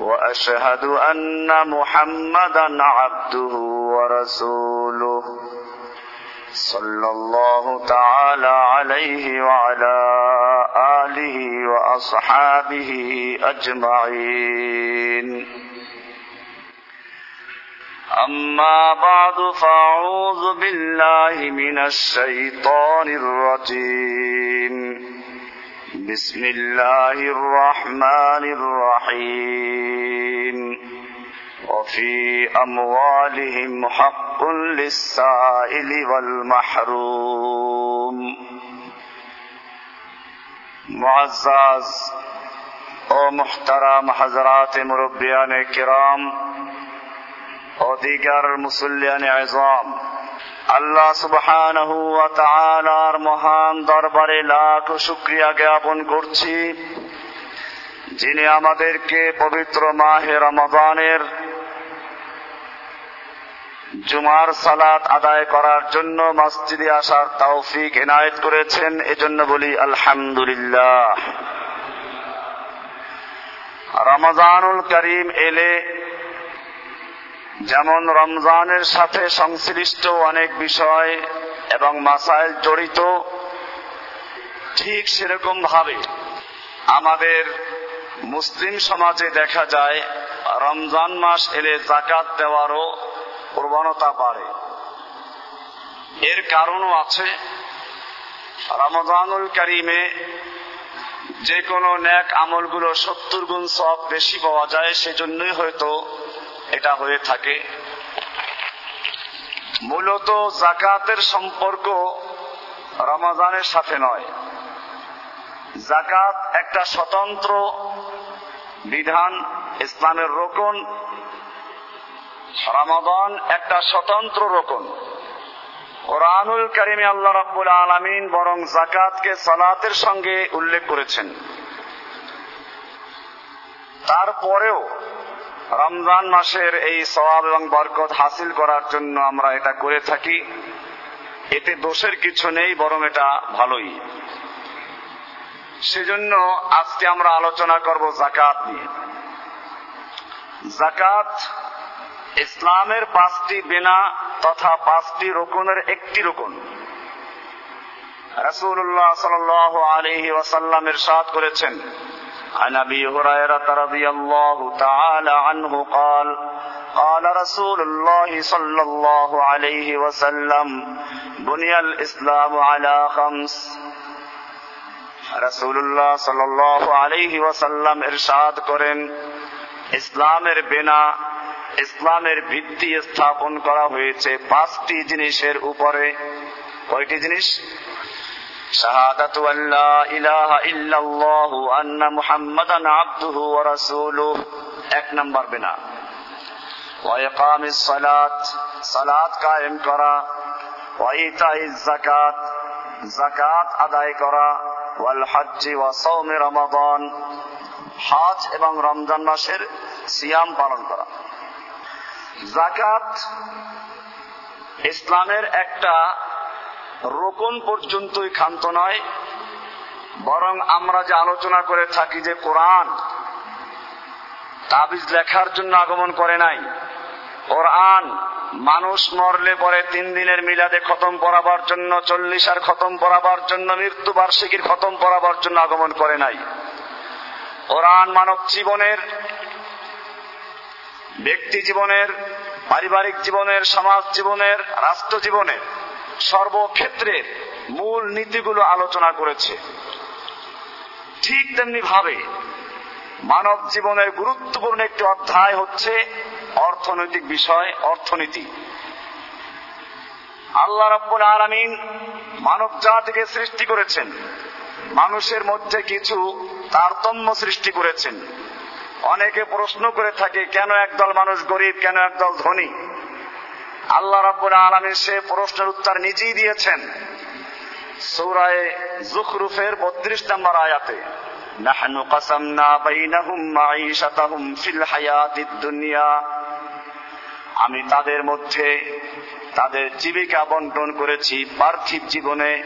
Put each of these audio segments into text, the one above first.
وأشهد أن محمدا عبده ورسوله. صلى الله تعالى عليه وعلى آله وأصحابه أجمعين. أما بعد فأعوذ بالله من الشيطان الرجيم. بسم الله الرحمن الرحيم. وفي أموالهم حق للسائل والمحروم. معزز اور محترم حضرات مربیان کرام اور دیگر مسلیان عظام আল্লাহ তাআলার মহান দরবারে লাখ শুকরিয়া জ্ঞাপন করছি, যিনি আমাদেরকে পবিত্র মাহে রমাদানের জুমার সালাত আদায় করার জন্য মসজিদে আসার তৌফিক এনায়েত করেছেন, এজন্য বলি আলহামদুলিল্লাহ। রমজানুল করিম এলে যেমন রমজানের সাথে সংশ্লিষ্ট অনেক বিষয় এবং মাসাইল জড়িত, ঠিক সেরকম ভাবে আমাদের মুসলিম সমাজে দেখা যায়, রমজান মাস এলে জাকাত দেওয়ারও প্রবণতা বাড়ে। এর কারণও আছে, রমজানুল করিমে যে কোনো ন্যাক আমলগুলো সত্তর গুণ সব বেশি পাওয়া যায়, সেজন্যই হয়তো এটা হয়ে থাকে। মূলত জাকাতের সম্পর্ক রমাজানের সাথে নয়। জাকাত একটা স্বতন্ত্র বিধান ইসলামের রোকন। রমাদান একটা স্বতন্ত্র রোকন। কোরআনুল করিমে আল্লাহ রাব্বুল আলামিন বরং জাকাতকে সালাতের সঙ্গে উল্লেখ করেছেন। তারপরেও রমজান মাসের এই সওয়াব এবং বরকত হাসিল করার জন্য আমরা এটা করে থাকি। এতে দোষের কিছু নেই, বরং এটা ভালোই। সেজন্য আজকে আমরা আলোচনা করব জাকাত নিয়ে। জাকাত ইসলামের পাঁচটি বেনা তথা পাঁচটি রোকনের একটি রোকন। রাসূলুল্লাহ সাল্লাল্লাহু আলাইহি ওয়াসাল্লাম ইরশাদ করেছেন عن ابي هريره رضي الله تعالى عنه قال قال رسول الله صلى الله عليه وسلم بني الاسلام على خمس রাসূলুল্লাহ সাল্লাল্লাহু আলাইহি ওয়াসাল্লাম ইরশাদ করেন ইসলামের বেনা ইসলামের ভিত্তি স্থাপন করা হয়েছে পাঁচটি জিনিসের উপরে কয়টি জিনিস شهادة أن لا إله إلا الله أن محمدا عبده ورسوله এক নম্বর বিনা وإقام الصلاة صلاة কায়েম করা وإيتاء الزكاة জাকাত আদায় করা والحج وصوم رمضان হজ এবং রমজান মাসের সিয়াম পালন করা জাকাত ইসলামের একটা রোকন পর্যন্তই ক্ষান্ত নয়। বরং আমরা যে আলোচনা করে থাকি যে কোরআন তাবিজ লেখার জন্য আগমন করে নাই। কোরআন মানুষ মরলে পরে তিন দিনের মিলাদে খতম পড়াবার জন্য চল্লিশ আর খতম পড়াবার জন্য মৃত্যু বার্ষিকীর খতম পড়াবার জন্য আগমন করে নাই। কোরআন মানব জীবনের, ব্যক্তি জীবনের, পারিবারিক জীবনের, সমাজ জীবনের, রাষ্ট্র জীবনের সর্বক্ষেত্রের মূল নীতিগুলো আলোচনা করেছে। ঠিক তেমনি ভাবে মানব জীবনের গুরুত্বপূর্ণ একটি অধ্যায় হচ্ছে অর্থনৈতিক বিষয়, অর্থনীতি। আল্লাহ রব্বুল আলমিন মানব জাতিকে সৃষ্টি করেছেন। মানুষের মধ্যে কিছু তারতম্য সৃষ্টি করেছেন। অনেকে প্রশ্ন করে থাকে, কেন একদল মানুষ গরিব, কেন একদল ধনী? আল্লাহ রাব্বুল আলমী সে প্রশ্নের উত্তর নিজেই দিয়েছেন। সৌরায় জুখরুফের বত্রিশ নম্বর আয়াতে, নাহনু কাসামনা বাইনাহুম মাঈশাতাহুম ফিল হায়াতিদ দুনিয়া। আমি তাদের মধ্যে তাদের জীবিকা বন্টন করেছি পার্থিব জীবনে।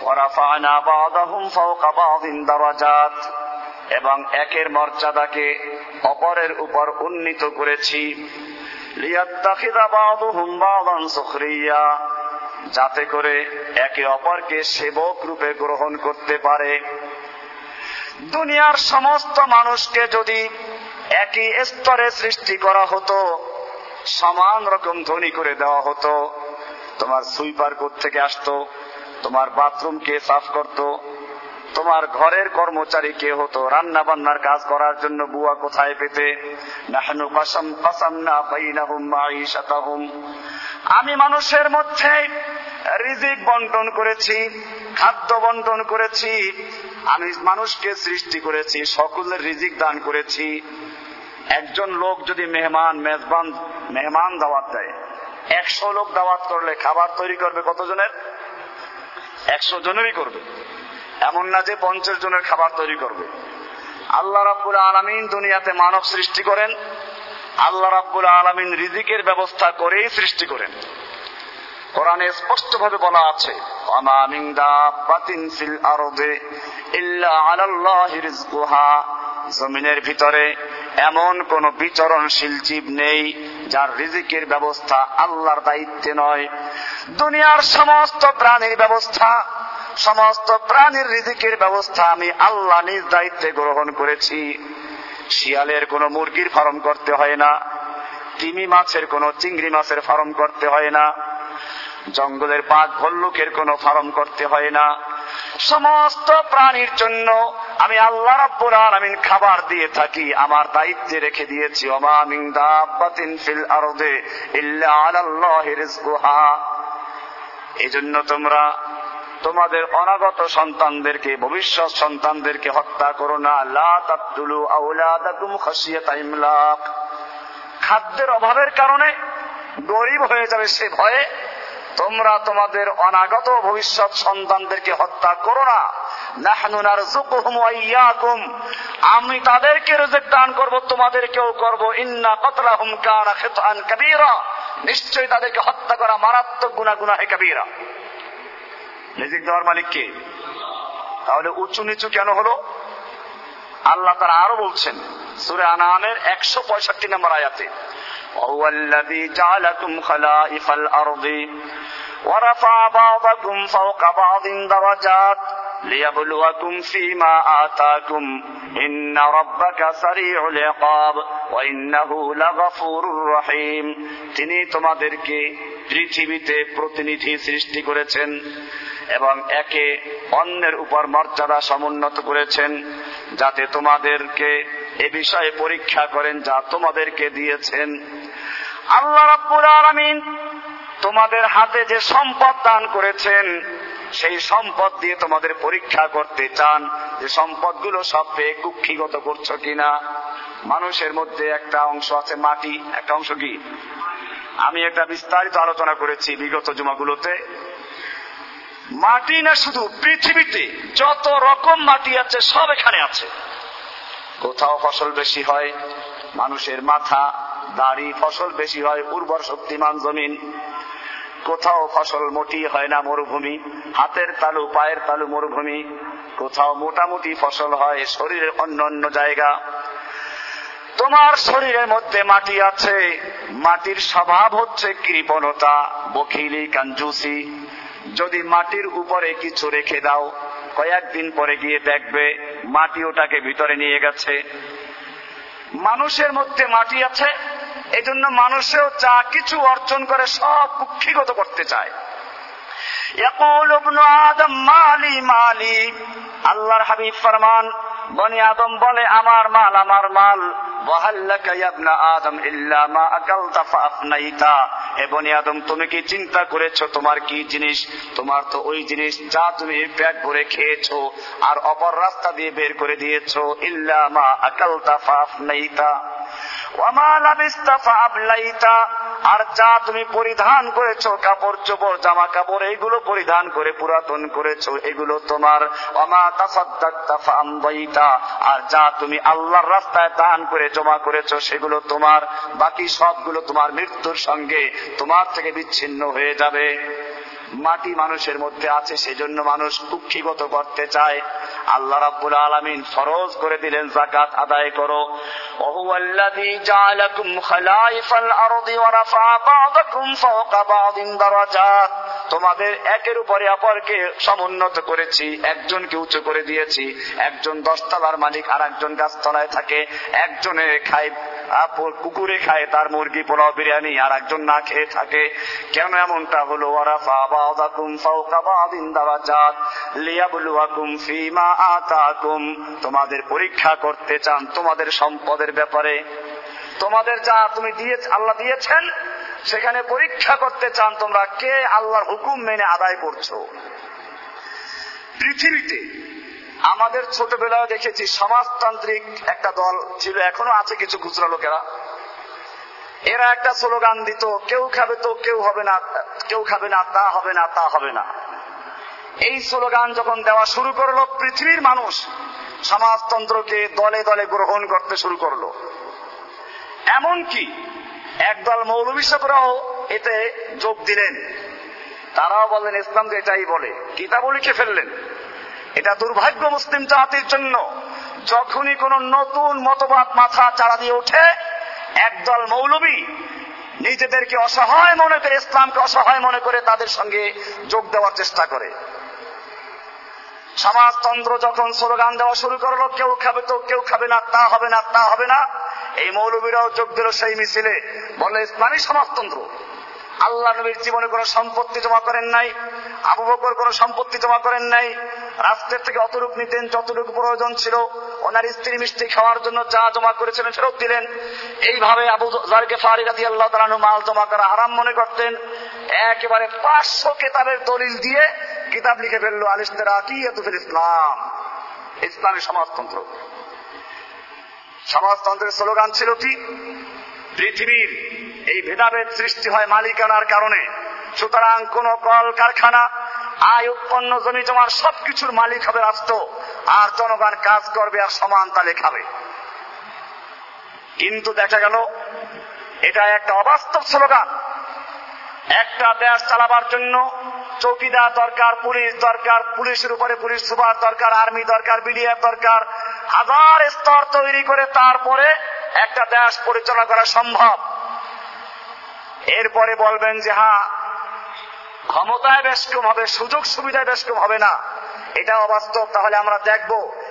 ওয়ারাফানা বাদাহুম ফাওকা বাদিন দারাজাত। এবং একের মর্যাদাকে অপরের উপর উন্নীত করেছি। যাতে করে একে অপরকে সেবক রূপে গ্রহণ করতে পারে। দুনিয়ার সমস্ত মানুষকে যদি একই স্তরে সৃষ্টি করা হতো, সমান রকম ধনী করে দেওয়া হতো। তোমার সুইপার থেকে আসতো? তোমার বাথরুম কে সাফ করত? তোমার ঘরের কর্মচারী কে হতো? রান্না বান্নার কাজ করার জন্য বুয়া কোথায় পেতে? না আমি মানুষের মধ্যে রিজিক বন্টন করেছি, খাদ্য বন্টন করেছি, আমি মানুষকে সৃষ্টি করেছি, সকলের রিজিক দান করেছি। একজন লোক যদি মেহমান, মেজবান, মেহমান দাওয়াত দেয়, একশো লোক দাওয়াত করলে খাবার তৈরি করবে কতজনের? একশো জনেরই করবে। এমন না যে পঞ্চাশ জনের খাবার তৈরি করবে। আল্লাহ রাব্বুল আলমিন দুনিয়াতে মানব সৃষ্টি করেন। আল্লাহ রাব্বুল আলমিন রিজিকের ব্যবস্থা করেই সৃষ্টি করেন। কোরআনে স্পষ্ট ভাবে বলা আছে জমিনের ভিতরে এমন কোন বিচরণশীল জীব নেই, যার রিজিকের ব্যবস্থা আল্লাহর দায়িত্বে নয়। দুনিয়ার সমস্ত প্রাণীর ব্যবস্থা সমস্ত প্রাণীর রিজিকের ব্যবস্থা আমি আল্লাহ নিজ দায়িত্বে গ্রহণ করেছি। শিয়ালের কোনো মুরগির ফার্ম করতে হয় না। তিমি মাছের কোনো চিংড়ি মাছের ফার্ম করতে হয় না। জঙ্গলের বাঘ ভল্লুকের কোনো ফার্ম করতে হয় না। সমস্ত প্রাণীর জন্য আমি আল্লাহ রাব্বুল আলামিন খাবার দিয়ে থাকি, আমার দায়িত্বে রেখে দিয়েছি। ওমা মিন দাব্বাতিন ফিল আরদে ইল্লা আলাল্লাহি রিজকুহা। এজন্য তোমরা তোমাদের অনাগত সন্তানদেরকে, ভবিষ্যৎ সন্তানদেরকে হত্যা করো না। খাদ্যের অভাবের কারণে গরিব হয়ে যাবে সে ভয়ে। তোমরা তোমাদের অনাগত ভবিষ্যৎ সন্তানদেরকে হত্যা করো না। আমি তাদেরকে রেজেক দান করব, তোমাদেরকেও করব। ইন্না কতলা হুমকান নিশ্চয়ই তাদেরকে হত্যা করা মারাত্মক গুণা গুনা হে কবিরা। রিজিক দেওয়ার মালিক কে তাহলে উঁচু নিচু কেন হলো আল্লাহ তারা আরো বলছেন সুরে আনামের একশো পঁয়ষট্টি নম্বর আয়াতে وهو الذي جعلكم خلائف الأرض ورفع بعضكم فوق بعض درجات ليبلوكم فيما آتاكم إن ربك سريع العقاب وإنه لغفور رحيم তিনি তোমাদেরকে পৃথিবীতে প্রতিনিধি সৃষ্টি করেছেন এবং একে অন্যের উপর মর্যাদা সমুন্নত করেছেন, যাতে তোমাদেরকে এ বিষয়ে পরীক্ষা করেন যা তোমাদেরকে দিয়েছেন। আল্লাহ রাব্বুল আলামিন তোমাদের হাতে যে সম্পদ দান করেছেন, সেই সম্পদ দিয়ে তোমাদের পরীক্ষা করতে চান। যে সম্পদগুলো সব পেয়ে কুক্ষিগত করছ কিনা? মানুষের মধ্যে একটা অংশ আছে মাটি, একটা অংশ কি? আমি একটা বিস্তারিত আলোচনা করেছি বিগত জুমাগুলোতে। মাটি না শুধু পৃথিবীতে, যত রকম মাটি আছে, সব এখানে আছে। কোথাও ফসল বেশি হয়, মানুষের মাথা, দাড়ি, ফসল বেশি হয়, উর্বর শক্তিমান জমিন। কোথাও ফসল মোটি হয় না, মরুভূমি। হাতের তালু, পায়ের তালু, মরুভূমি। কোথাও মোটামুটি ফসল হয়, শরীরের অন্য অন্য জায়গা। তোমার শরীরের মধ্যে মাটি আছে। মাটির স্বভাব হচ্ছে কৃপণতা, বখিলি, কাঞ্জুসি। যদি মাটির উপরে কিছু রেখে দাও, কয়েকদিন পরে গিয়ে দেখবে মাটি ওটাকে ভিতরে নিয়ে গেছে। মানুষের মধ্যে মাটি আছে এই জন্য মানুষেও যা কিছু অর্জন করে সব কুক্ষিগত করতে চায়। আল্লাহর বলে, আমার মাল আমার মাল আদম, ইল্লা মা আকালতা ফাফনাইতা এ বনি আদম, তুমি কি চিন্তা করেছ তোমার কি জিনিস? তোমার তো ওই জিনিস যা তুমি পেট ভরে খেয়েছ আর অপর রাস্তা দিয়ে বের করে দিয়েছ। ইল্লামা মা ফাফ নাইতা ওয়ামা লাবিস্তা আর যা তুমি পরিধান করেছ, কাপড় চোপড় জামা কাপড় এইগুলো পরিধান করে, পুরাতন করেছ, এগুলো তোমার আর যা তুমি আল্লাহর রাস্তায় দান করে, জমা করেছ, সেগুলো তোমার, বাকি সবগুলো তোমার মৃত্যুর সঙ্গে তোমার থেকে বিচ্ছিন্ন হয়ে যাবে। মাটি মানুষের মধ্যে আছে, সেজন্য মানুষ কুক্ষিগত করতে চায়। আল্লাহ রাব্বুল আলামিন ফরজ করে দিলেন, যাকাত আদায় করো। ওহুয়াল্লাযী জাআলাকুম খালাইফাল আরদি ওয়া রাফা বা'দাকুম ফাওকা বা'দিন দারাজাত তোমাদের একের উপরে অপরকে সমুন্নত করেছি, একজনকে উঁচু করে দিয়েছি। একজন দশতলার মালিক আর একজন গাছতলায় থাকে। একজনে খায় কুকুরে খায়, তার মুরগি পোলাও, বিরিয়ানি আর একজন না খেয়ে থাকে। কেন এমনটা হলো? ওয়ারাফা বা'দাকুম ফাওকা বা'দিন দারাজাত লিয়াবলুয়াকুম ফীমা আতাকুম তোমাদের পরীক্ষা করতে চান তোমাদের সম্পদের ব্যাপারে। তোমাদের যা তুমি দিয়ে আল্লাহ দিয়েছেন, সেখানে পরীক্ষা করতে চান তোমরা কে আল্লাহর হুকুম মেনে আদায় করছ। পৃথিবীতে আমাদের ছোটবেলায় দেখেছি সমাজতান্ত্রিক একটা দল ছিল, এখনও আছে কিছু খুচরা লোকেরা। এরা একটা স্লোগান দিত, কেউ খাবে তো কেউ হবে না, কেউ খাবে না, তা হবে না, তা হবে না। এই স্লোগান যখন দেওয়া শুরু করল, পৃথিবীর মানুষ সমাজতন্ত্রকে দলে দলে গ্রহণ করতে শুরু করল। এমনকি একদল মৌলবী এতে যোগ দিলেন। তারাও বলেন ইসলাম তো এটাই বলে কিতাবও লিখে ফেললেন। এটা দুর্ভাগ্য মুসলিম জাতির জন্য। যখনই কোন নতুন মতবাদ মাথা চাড়া দিয়ে ওঠে একদল মৌলবী নিজেদেরকে অসহায় মনে করে ইসলামকে অসহায় মনে করে তাদের সঙ্গে যোগ দেওয়ার চেষ্টা করে। সমাজতন্ত্র যখন স্লোগান দেওয়া শুরু করল, কেউ খাবে তো কেউ খাবে না, তা হবে না, তা হবে না, এই মৌলবীরাও যোগ দিল সেই মিছিলে। বলে ইসলামী সমাজতন্ত্র, আল্লাহ নবীর জীবনে কোনো সম্পত্তি জমা করেন নাই, আবু বকর কোনো সম্পত্তি জমা করেন নাই রাষ্ট্রের থেকে অতটুক নিতেন, যতটুকু প্রয়োজন ছিল, ওনার স্ত্রী মিষ্টি খাওয়ার জন্য যা জমা করেছিলেন, ফেরত দিলেন। এইভাবে আবু জারকে ফারি রাদি আল্লাহ তালানু মাল জমা করা হারাম মনে করতেন। একেবারে পাঁচশো কেতাবের দলিল দিয়ে কিতাব লিখে ফেলল আলিস্তেরা কি এতুফিল ইসলাম। ইসলামী সমাজতন্ত্র। সমাজতন্ত্রের স্লোগান ছিল কি? পৃথিবীর এই ভেদাভেদ সৃষ্টি হয় মালিকানার কারণে। সুতরাং কোন কল কারখানা আয় উৎপন্ন জমি জমার সবকিছুর মালিক হবে রাষ্ট্র, আর জনগণ কাজ করবে আর সমান তালে খাবে। কিন্তু দেখা গেল, এটা একটা অবাস্তব স্লোগান। একটা দেশ চালাবার জন্য চৌকিদার দরকার, পুলিশ দরকার, পুলিশের উপরে পুলিশ সুপার দরকার, আর্মি দরকার, বিডিএফ দরকার, হাজার স্তর তৈরি করে তারপরে একটা দেশ পরিচালনা করা সম্ভব। এরপরে বলবেন যে হ্যাঁ ক্ষমতায় বেশ কম হবে, সুযোগ সুবিধায় বেশ কম হবে না। এটা অবাস্তব তাহলে আমরা দেখব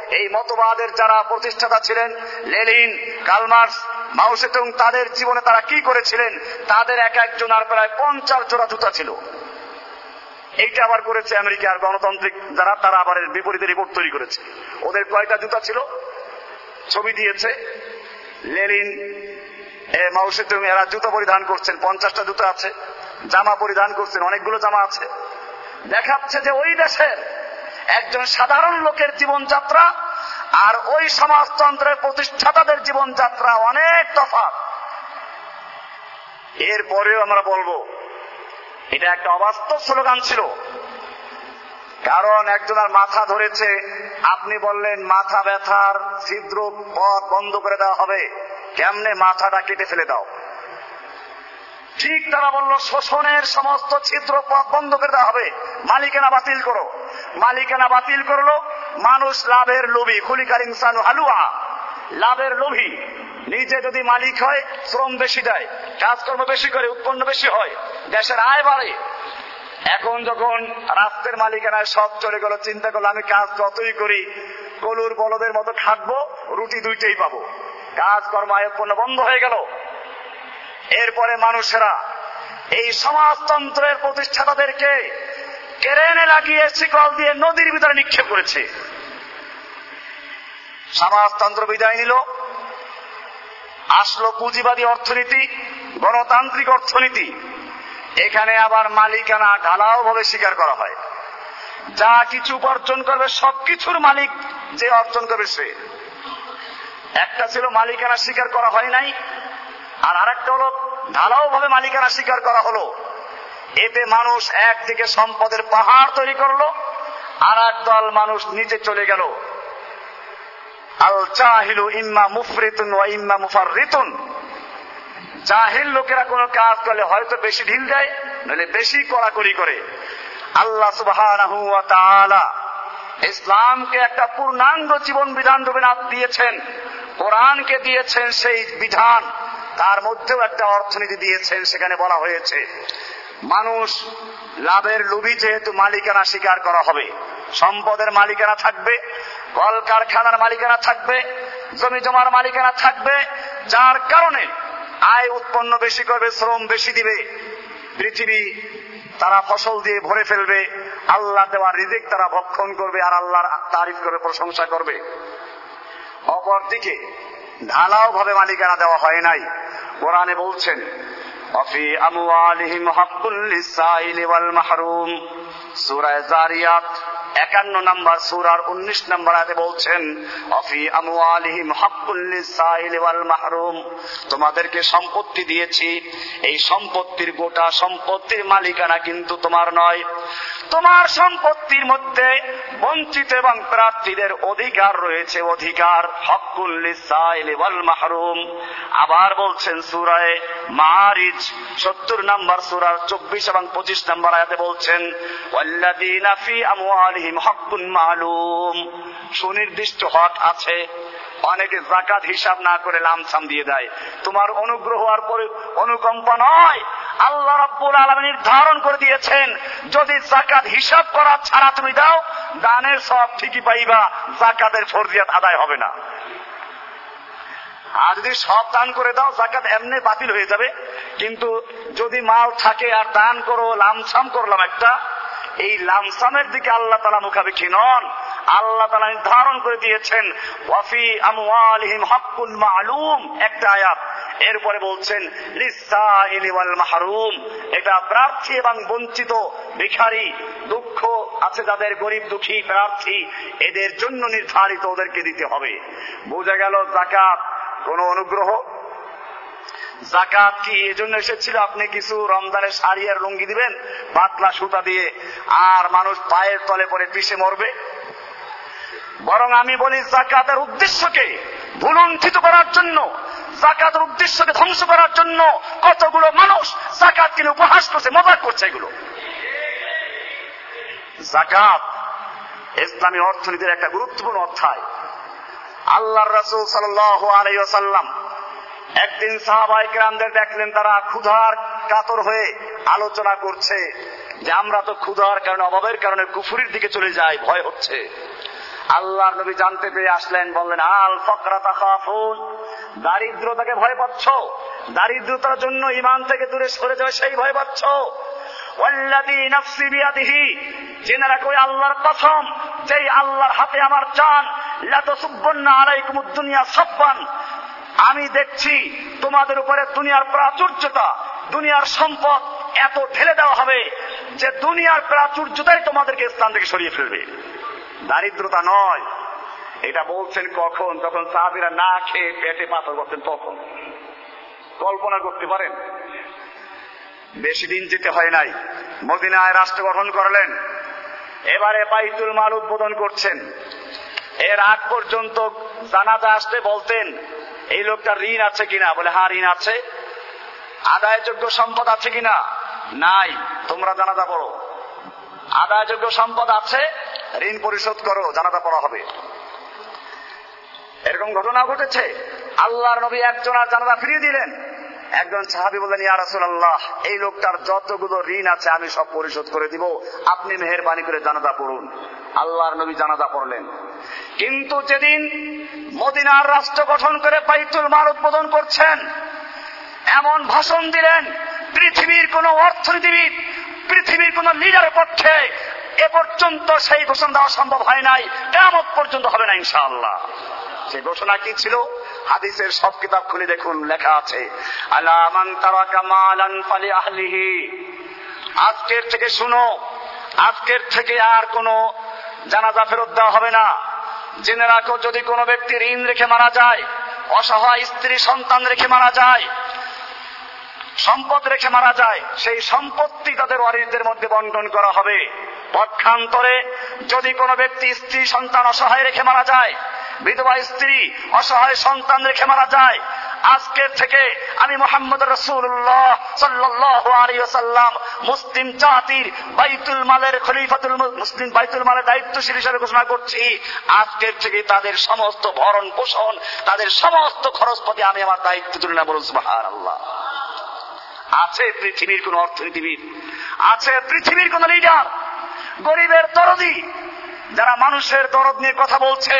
এই মতবাদের যারা প্রতিষ্ঠাতা ছিলেন লেলিন কালমার্স মাউসেটুং তাদের জীবনে তারা কি করেছিলেন? তাদের এক একজন আর প্রায় পঞ্চাশ জোড়া জুতা ছিল। এইটা আবার করেছে আমেরিকার গণতান্ত্রিক যারা তারা আবার বিপরীতে রিপোর্ট তৈরি করেছে। ওদের কয়টা জুতা ছিল? ছবি দিয়েছে লেলিন মাউসেটুং এরা জুতো পরিধান করছেন, পঞ্চাশটা জুতো আছে। জামা পরিধান করছেন, অনেকগুলো জামা আছে। দেখাচ্ছে যে ওই দেশের একজন সাধারণ লোকের জীবনযাত্রা আর ওই সমাজতন্ত্রের প্রতিষ্ঠাতাদের জীবনযাত্রা অনেক তফাৎ। এরপরেও আমরা বলব, এটা একটা অবাস্তব স্লোগান ছিল। কারণ একজনের মাথা ধরেছে, আপনি বললেন মাথা ব্যথার ছিদ্র পথ বন্ধ করে দেওয়া হবে, কেমনে মাথাটা কেটে ফেলে দাও? ঠিক তারা বলল, শোষণের সমস্ত ছিদ্র বন্ধ করে দেওয়া হবে। মালিকানা বাতিল করো। মালিকানা বাতিল করল, মানুষ লাভের লোভী, খুলিকার ইনসানু হালুয়া। লাভের লোভী, নিজে যদি মালিক হয়, শ্রম বেশি দেয়, কাজকর্ম বেশি করে, উৎপন্ন বেশি হয়, দেশের আয় বাড়ে। এখন যখন রাস্তের মালিকানায় সব চলে গেল, চিন্তা করল, আমি কাজ যতই করি, কলুর বলদের মতো খাটবো রুটি দুইটাই পাবো। কাজকর্ম আয় উৎপন্ন বন্ধ হয়ে গেল। এরপরে মানুষেরা এই সমাজতন্ত্রের প্রতিষ্ঠাতাদেরকে কেরেনে লাগিয়ে শিকল দিয়ে নদীর ভিতরে নিক্ষেপ করেছে। সমাজতন্ত্র বিদায় নিল। আসলো পুঁজিবাদী অর্থনীতি, গণতান্ত্রিক অর্থনীতি। এখানে আবার মালিকানা ঢালাও ভাবে স্বীকার করা হয়। যা কিছু উপার্জন করবে, সবকিছুর মালিক যে অর্জন করবে সে। একটা ছিল মালিকানা স্বীকার করা হয় নাই আর আরেকটা হলো ঢালাও ভাবে মালিকানা স্বীকার করা হলো। এতে মানুষ একদিকে সম্পদের পাহাড় তৈরি করল, আর এক দল মানুষ নিচে চলে গেল। আল চাহিলু ইম্মা মুফরিতুন ওয়া ইম্মা মুফাররিতুন। জাহিল লোকেরা কোনো কাজ করলে হয়তো বেশি ঢিল দেয়, নইলে বেশি কড়াকড়ি করে। আল্লাহ তাআলা ইসলামকে একটা পূর্ণাঙ্গ জীবন বিধান রূপে দিয়েছেন, কোরআনকে দিয়েছেন সেই বিধান। তার মধ্যেও একটা অর্থনীতি দিয়েছেন সেখানে বলা হয়েছে, মানুষ লাভের লুবি যেহেতু মালিকানা স্বীকার করা হবে, সম্পদের মালিকানা থাকবে কল কারখানার মালিকানা থাকবে, জমি জমার মালিকানা থাকবে, যার কারণে আয় উৎপন্ন বেশি করবে, শ্রম বেশি দিবে, পৃথিবী তারা ফসল দিয়ে ভরে ফেলবে, আল্লাহ দেওয়ার রিজিক তারা ভক্ষণ করবে, আর আল্লাহর তারিফ করে প্রশংসা করবে। অপরদিকে ঢালাও ভাবে মালিকানা দেওয়া হয় নাই। কোরআনে বলছেন আমওয়ালিহিম হাক্কুল লিসাইলি ওয়াল মাহরুম সূরা জারিয়াত একান্ন নাম্বার সুরার উনিশ নাম্বার আয়াতে বলছেন, অফি আমওয়ালিহিম হাক্কুল লিসাইলি ওয়াল মাহরুম। তোমাদেরকে সম্পত্তি দিয়েছি। এই সম্পত্তির গোটা সম্পত্তির মালিকানা কিন্তু তোমার নয়। তোমার সম্পত্তির মধ্যে বঞ্চিত এবং প্রার্থীদের অধিকার রয়েছে, অধিকার হকুল লিসাইলি ওয়াল মাহরুম। আবার বলছেন সুরায় মারিজ। সত্তর নাম্বার সুরার চব্বিশ এবং পঁচিশ নাম্বার আয়াতে বলছেন সুনির্দিষ্ট হক আছে, অনেকে জাকাত হিসাব না করে লামসাম দিয়ে দেয়। তোমার অনুগ্রহ আর অনুকম্পা নয়, আল্লাহ রাব্বুল আলামিন নির্ধারণ করে দিয়েছেন, যদি জাকাত হিসাব করা ছাড়া তুমি দাও, দানের সব ঠিকই পাইবা জাকাতের ফরজিয়াত আদায় হবে না। আর যদি সব দান করে দাও, জাকাত এমনি বাতিল হয়ে যাবে। কিন্তু যদি মাল থাকে আর দান করো, লামসাম করলাম একটা, এই লামসামের দিকে আল্লাহ তালা মুখাপেক্ষী নন। আল্লাহ তালা নির্ধারণ করে দিয়েছেন, ওয়াফি আমওয়ালিহিম হাক্কুল মালুম একটা আয়াত। এরপরে বলছেন মাহরুম এটা প্রার্থী এবং বঞ্চিত, ভিখারি, দুঃখ আছে যাদের, গরিব, দুঃখী, প্রার্থী, এদের জন্য নির্ধারিত ওদেরকে দিতে হবে। বোঝা গেল, জাকাত কোন অনুগ্রহ? জাকাত কি এজন্য এসেছিল? আপনি কিছু রমজানের শাড়ি আর লুঙ্গি দিবেন? পাতলা সুতা দিয়ে। আর মানুষ পায়ের তলে পরে পিষে মরবে? বরং আমি বলি, জাকাতের উদ্দেশ্যকে ভুলুণ্ঠিত করার জন্য, জাকাতের উদ্দেশ্যকে ধ্বংস করার জন্য কতগুলো মানুষ জাকাত কিনে উপহাস করছে মজাক করছে এগুলো। জাকাত ইসলামী অর্থনীতির একটা গুরুত্বপূর্ণ অধ্যায়। আল্লাহ রসুল সাল্লাম একদিন সাহাবাই গ্রামদের দেখলেন তারা ক্ষুধার কাতর হয়ে আলোচনা করছে যে আমরা তো ক্ষুধার কারণে, অভাবের কারণে কুফুরির দিকে চলে যাই, ভয় হচ্ছে। আল্লাহর নবী জানতে পেরে আসলেন, বললেন, আল ফকরাতা খাফুন, দারিদ্রতাকে ভয় পাচ্ছ? দারিদ্রতার জন্য ইমান থেকে দূরে সরে যাবে সেই ভয় পাচ্ছ? জেনে রাখো আল্লাহর কসম, যেই আল্লাহর হাতে আমার জান আমি দেখছি তোমাদের উপরে দুনিয়ার প্রাচুর্যতা, দুনিয়ার সম্পদ এত ঢেলে দেওয়া হবে যে দুনিয়ার প্রাচুর্যতাই তোমাদেরকে স্থান থেকে সরিয়ে ফেলবে। দারিদ্রতা নয়। এটা বলছেন কখন? তখন সাহাবিরা না খেয়ে পেটে পাথর করতেন, তখন। কল্পনা করতে পারেন? বেশি দিন যেতে হয় নাই। মদিনায় রাষ্ট্র গঠন করলেন। এবারে বাইতুল মাল উদ্বোধন করছেন। এর আগ পর্যন্ত জানাজা আসতে বলতেন, এই লোকটার ঋণ আছে কিনা? বলে হা ঋণ আছে। আদায়যোগ্য সম্পদ আছে কিনা? নাই, তোমরা জানাজা পড়ো। আদায়যোগ্য সম্পদ আছে, ঋণ পরিশোধ করো, জানাজা পড়া হবে। এরকম ঘটনা ঘটেছে। আল্লাহর নবী একজন আর জানাজা ফিরিয়ে দিলেন। একজন সাহাবি বললেন, ইয়া রাসূলুল্লাহ, এই লোকটার যতগুলো ঋণ আছে, আমি সব পরিশোধ করে দিব। আপনি মেহেরবানি করে জানাজা পড়ুন। আল্লাহর নবী জানাজা পড়লেন। কিন্তু যেদিন মদিনার রাষ্ট্র গঠন করে বাইতুল মাল উদ্বোধন করছেন, এমন ভাষণ দিলেন, পৃথিবীর কোন অর্থনীতিবিদ, পৃথিবীর কোন লিডারের পক্ষে এ পর্যন্ত সেই ঘোষণা দেওয়া সম্ভব হয় নাই কেমন পর্যন্ত হবে না ইনশাআল্লাহ। সে ঘোষণা কি ছিল? হাদিসের সব কিতাব খুলে দেখুন, লেখা আছে আজকের থেকে শুনো, আজকের থেকে আর কোনো জানাজা ফেরত দেওয়া হবে না। জেনে রাখো, যদি কোনো ব্যক্তি ঋণ রেখে মারা যায়, অসহায় স্ত্রী সন্তান রেখে মারা যায়, সম্পদ রেখে মারা যায়, সেই সম্পত্তি তাদের ওয়ারিসদের মধ্যে বন্টন করা হবে। পক্ষান্তরে যদি কোনো ব্যক্তি স্ত্রী সন্তান অসহায় রেখে মারা যায়, বিধবা স্ত্রী অসহায় সন্তান রেখে মারা যায় আজকের থেকে আমি মোহাম্মদ রসুল্লাহ সাল্লাহ আলিয়াল্লাম মুসলিম জাতির বাইতুল মালের খলিফাতুল মুসলিম বাইতুল মালের দায়িত্বশীল হিসাবে ঘোষণা করছি। আজকের থেকে তাদের সমস্ত ভরণ পোষণ, তাদের সমস্ত খরচপাতি আমি আমার দায়িত্ব তুলে না বলুন আল্লাহ আছে পৃথিবীর কোন অর্থনীতিবিদ, আছে পৃথিবীর কোন লিডার গরিবের দরদি, যারা মানুষের দরদ নিয়ে কথা বলছে,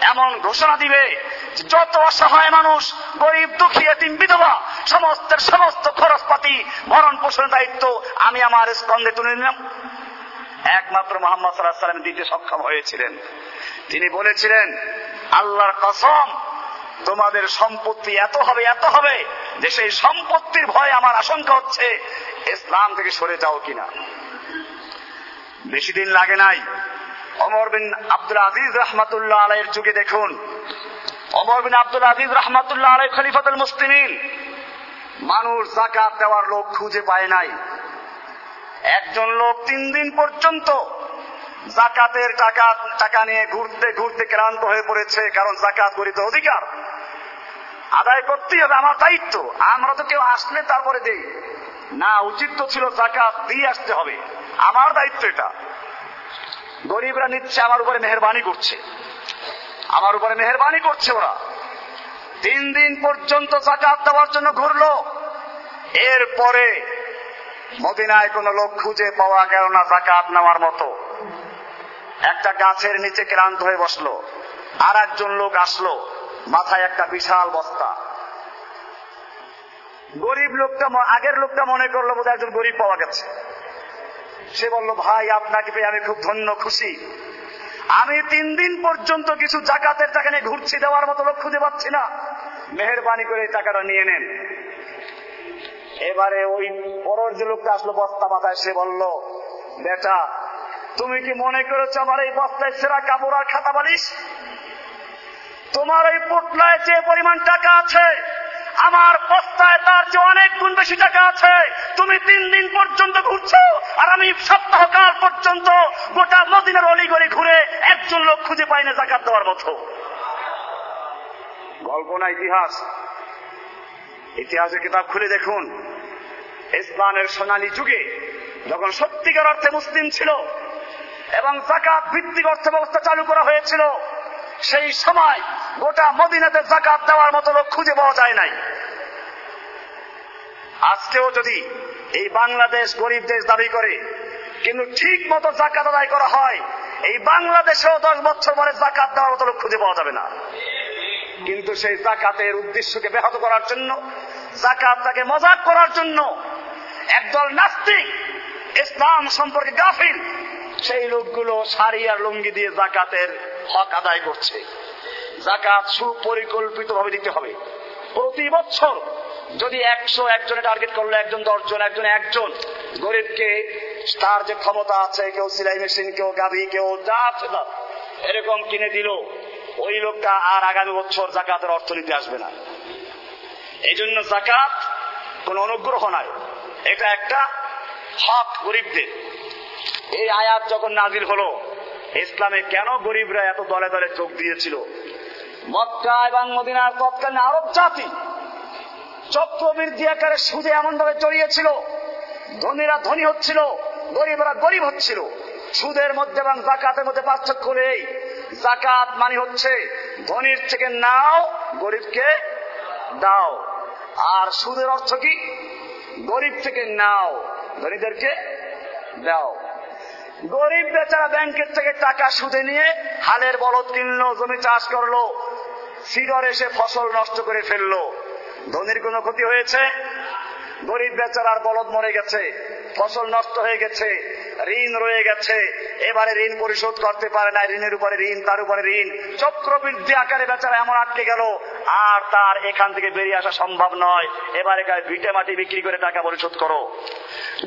এমন ঘোষণা দিবে যত অসহায় মানুষ, গরিব, দুঃখী, এতিম, বিধবা সমস্ত সমস্ত খরচপাতি ভরণ পোষণের দায়িত্ব আমি আমার স্কন্ধে তুলে নিলাম। একমাত্র মোহাম্মদ সাল্লাহ সাল্লাম দিতে সক্ষম হয়েছিলেন। তিনি বলেছিলেন, আল্লাহর কসম, তোমাদের সম্পত্তি এত হবে এত হবে যে সেই সম্পত্তির ভয় আমার আশঙ্কা হচ্ছে। ইসলাম থেকে সরে যাও কিনা? বেশি দিন লাগে নাই। অমর বিন আব্দুল আজিজ রহমাতুল্লাহ আলাইয়ের যুগে দেখুন অমর বিন আব্দুল আজিজ রহমাতুল্লাহ আলাই খলিফাতুল মুসলিমিন। মানুষ জাকাত দেওয়ার লোক খুঁজে পায় নাই। একজন লোক তিন দিন পর্যন্ত জাকাতের টাকা টাকা নিয়ে ঘুরতে ঘুরতে ক্লান্ত হয়ে পড়েছে, কারণ জাকাত গরিত অধিকার। আদায় করতেই হবে, আমার দায়িত্ব। আমরা তো কেউ আসলে তারপরে দেই। না, উচিত তো ছিল জাকাত দিয়ে আসতে হবে। আমার দায়িত্ব এটা। গরিবরা নিচ্ছে, আমার উপরে মেহরবানি করছে। আমার উপরে মেহরবানি করছে ওরা। তিন দিন পর্যন্ত জাকাত দেওয়ার জন্য ঘুরলো। এরপরে মদিনায় কোন লোক খুঁজে পাওয়া গেল না জাকাত নেওয়ার মতো। একটা গাছের নিচে ক্লান্ত হয়ে বসল। আর একজন লোক আসলো, মাথায় একটা বিশাল বস্তা। গরিব লোকটা আগের লোকটা মনে করল বোধহয় একজন গরিব পাওয়া গেছে। সে বলল, ভাই, আপনাকে পেয়ে আমি খুব ধন্য, খুশি। আমি তিন দিন পর্যন্ত কিছু জাকাতের টাকা নিয়ে ঘুরছি, দেওয়ার মতো লোক খুঁজে পাচ্ছি না। মেহরবানি করে এই টাকাটা নিয়ে নেন। এবারে ওই পরের যে লোকটা আসলো বস্তা মাথায়, সে বলল, বেটা, তুমি কি মনে করেছ আমার এই বস্তায় সেরা কাপড় আর খাতা বালিশ? তোমার এই পোটলায় যে পরিমাণ টাকা আছে আমার বস্তায় তার যে অনেক গুণ বেশি টাকা আছে। তুমি তিন দিন পর্যন্ত ঘুরছো, আর আমি সপ্তাহকাল পর্যন্ত গোটা মদিনার অলিগলি ঘুরে একজন লোক খুঁজে পাই না জাকাত দেওয়ার মতো। গল্প না ইতিহাস। ইতিহাসের কিতাব খুলে দেখুন। ইসলামের সোনালী যুগে যখন সত্যিকার অর্থে মুসলিম ছিল এবং জাকাত ভিত্তিক অর্থ ব্যবস্থা চালু করা হয়েছিল সেই সময় গোটা মদিনাতে জাকাত দেওয়ার মতো লোক খুঁজে পাওয়া যায় নাই। আজকেও যদি এই বাংলাদেশ গরিব দেশ দাবি করে, কিন্তু ঠিক মতো জাকাত আদায় করা হয়, এই বাংলাদেশেও দশ বছর পরে জাকাত দেওয়ার মতো লোক খুঁজে পাওয়া যাবে না। কিন্তু সেই জাকাতের উদ্দেশ্যকে ব্যাহত করার জন্য জাকাতটাকে মজাক করার জন্য একদল নাস্তিক, ইসলাম সম্পর্কে গাফিল, সেই লোকগুলো শাড়ি আর লুঙ্গি দিয়ে জাকাতের হক আদায় করছে। জাকাত সুপরিকল্পিত ভাবে দিতে হবে। প্রতি বছর যদি একশো একজনে টার্গেট করল, একজন দশজন, একজন একজন, গরিবকে তার যে ক্ষমতা আছে, কেউ সিলাই মেশিন কেউ গাভি, কেউ যা এরকম কিনে দিল, ওই লোকটা আর আগামী বছর জাকাতের অর্থ নিতে আসবে না। এই জন্য জাকাত কোন অনুগ্রহ নয় এটা একটা হক গরিবদের। এই আয়াত যখন নাজির হলো ইসলামে কেন গরিবরা এত দলে দলে চোখ দিয়েছিল? মক্কা এবং মদিনার তৎকালীন আরব জাতি চক্রবৃদ্ধি আকারে সুদে এমন ভাবে জড়িয়েছিল, ধনীরা ধনী হচ্ছিল, গরিবরা গরিব হচ্ছিল। সুদের মধ্যে এবং জাকাতের মধ্যে পার্থক্য নেই। জাকাত মানে হচ্ছে ধনীর থেকে নাও, গরিবকে দাও। আর সুদের অর্থ কি? গরিব থেকে নাও, ধনীদেরকে দাও। গরিব বেচারা ব্যাংকের থেকে টাকা সুদে নিয়ে হালের বলদ কিনলো, জমি চাষ করল সিডর এসে ফসল নষ্ট করে ফেলল। ধনির কোনো ক্ষতি হয়েছে? গরিব বেচারার বলদ মরে গেছে। ফসল নষ্ট হয়ে গেছে, ঋণ রয়ে গেছে। এবারে ঋণ পরিশোধ করতে পারে না, ঋণের উপরে ঋণ, তার উপরে ঋণ। চক্রবৃদ্ধি আকারে বেচারা এমন আটকে গেল, আর তার এখান থেকে বেরিয়ে আসা সম্ভব নয়। এবারে গায়ে ভিটে মাটি বিক্রি করে টাকা পরিশোধ করো।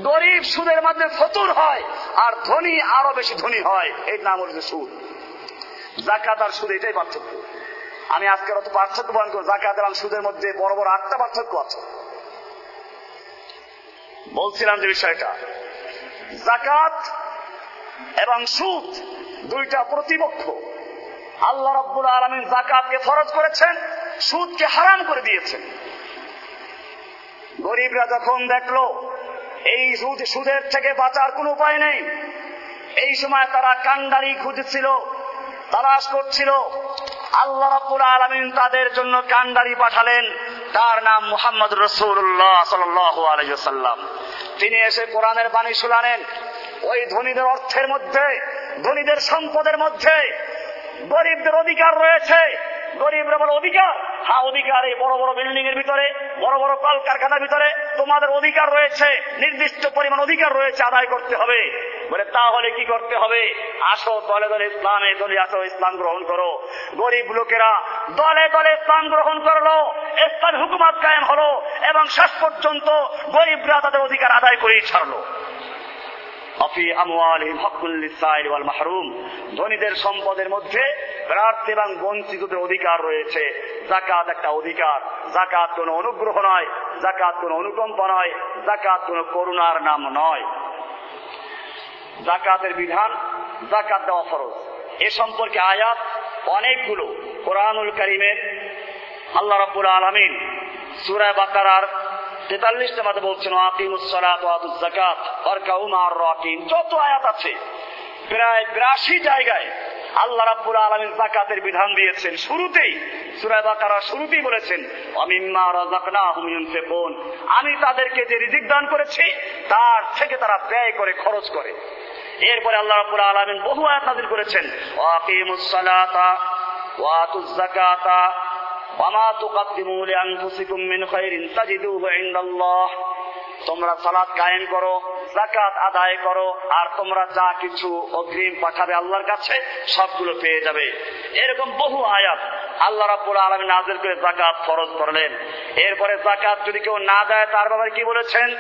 গরিব সুদের মাধ্যমে ফতুর হয়, আর ধনী আরও বেশি ধনী হয়। এর নাম হচ্ছে সুদ। জাকাত আর সুদ এটাই পার্থক্য। আমি আজকের অত পার্থক্য বহন করব জাকাত সুদের মধ্যে বড় বড় আটটা পার্থক্য আছে। বলছিলাম যে বিষয়টা। জাকাত এবং সুদ দুইটা প্রতিপক্ষ। আল্লাহ রব্বুল আলমিন জাকাতকে ফরজ করেছেন, সুদকে হারাম করে দিয়েছেন। গরিবরা যখন দেখল এই সুদ, সুদের থেকে বাঁচার কোনো উপায় নেই, এই সময় তারা কান্ডারি খুঁজছিল, তালাশ করছিল। আল্লাহ রব্বুল আলমিন তাদের জন্য কান্ডারি পাঠালেন। তার নাম মুহাম্মদ রসুল্লাহ সাল্লাম তিনি এসে কোরআনের বাণী শুনালেন। ওই ধনীদের অর্থের মধ্যে, ধনীদের সম্পদের মধ্যে গরিবদের অধিকার রয়েছে। গরিবরা বলে অধিকার হ্যাঁ অধিকার এই বড় বড় বিল্ডিং এর ভিতরে, বড় বড় কলকারখানার ভিতরে তোমাদের অধিকার রয়েছে, নির্দিষ্ট পরিমাণ অধিকার রয়েছে আদায় করতে হবে। বলে, তাহলে কি করতে হবে? আসো, দলে দলে ইসলামে দলে আসো, ইসলাম গ্রহণ করো। গরিব লোকেরা দলে দলে ইসলাম গ্রহণ করল, ইসলাম হুকুমাত কায়েম হলো এবং শেষ পর্যন্ত গরিবরা তাদের অধিকার আদায় করেই ছাড়লো। অফি আমওয়ালিহিম হকুল লিসাইল ওয়াল মাহরুম। ধনীদের সম্পদের মধ্যে প্রার্থী এবং বঞ্চিতদের অধিকার রয়েছে। জাকাত একটা অধিকার। জাকাত কোন অনুগ্রহ নয় জাকাত কোন অনুকম্প নয় জাকাত কোন করুণার নাম নয়। জাকাতের বিধান, জাকাত দেওয়া ফরজ। এ সম্পর্কে আয়াত অনেকগুলো কোরআনুল করিমের। আল্লাহ রাব্বুল আলামিন সূরা বাকারার তেতাল্লিশটা মাঝে বলছেন জাকাত যত আয়াত আছে, প্রায় বিরাশি জায়গায় আল্লাহ রাব্বুল আলমিন জাকাতের বিধান দিয়েছেন। শুরুতেই সুরায় বাকারা শুরুতেই বলেছেন অমিম্মা রাজাকনাহুম ইউনফিকুন আমি তাদেরকে যে রিজিক দান করেছি, তার থেকে তারা ব্যয় করে, খরচ করে। এরপরে আল্লাহ রাব্বুল আলামিন বহু আয়াত নাযিল করেছেন ওয়াকিমুস সালাতা ওয়াতুজ যাকাতা ওয়ামা তুকাদ্দিমু লিআনফুসিকুম মিন খাইরিন তাজিদুহু ইনদাল্লাহ। তোমরা সালাত কায়েম করো জাকাত আদায় করো, আর তোমরা যা কিছু অগ্রিম পাঠাবে আল্লাহর কাছে, সবগুলো পেয়ে যাবে। এরকম বহু আয়াত আল্লাহ রাব্বুল আলামিন নাযিল করে জাকাত ফরজ করলেন। এরপরে জাকাত যদি কেউ না দেয়, তার ব্যাপারে কি বলেছেন?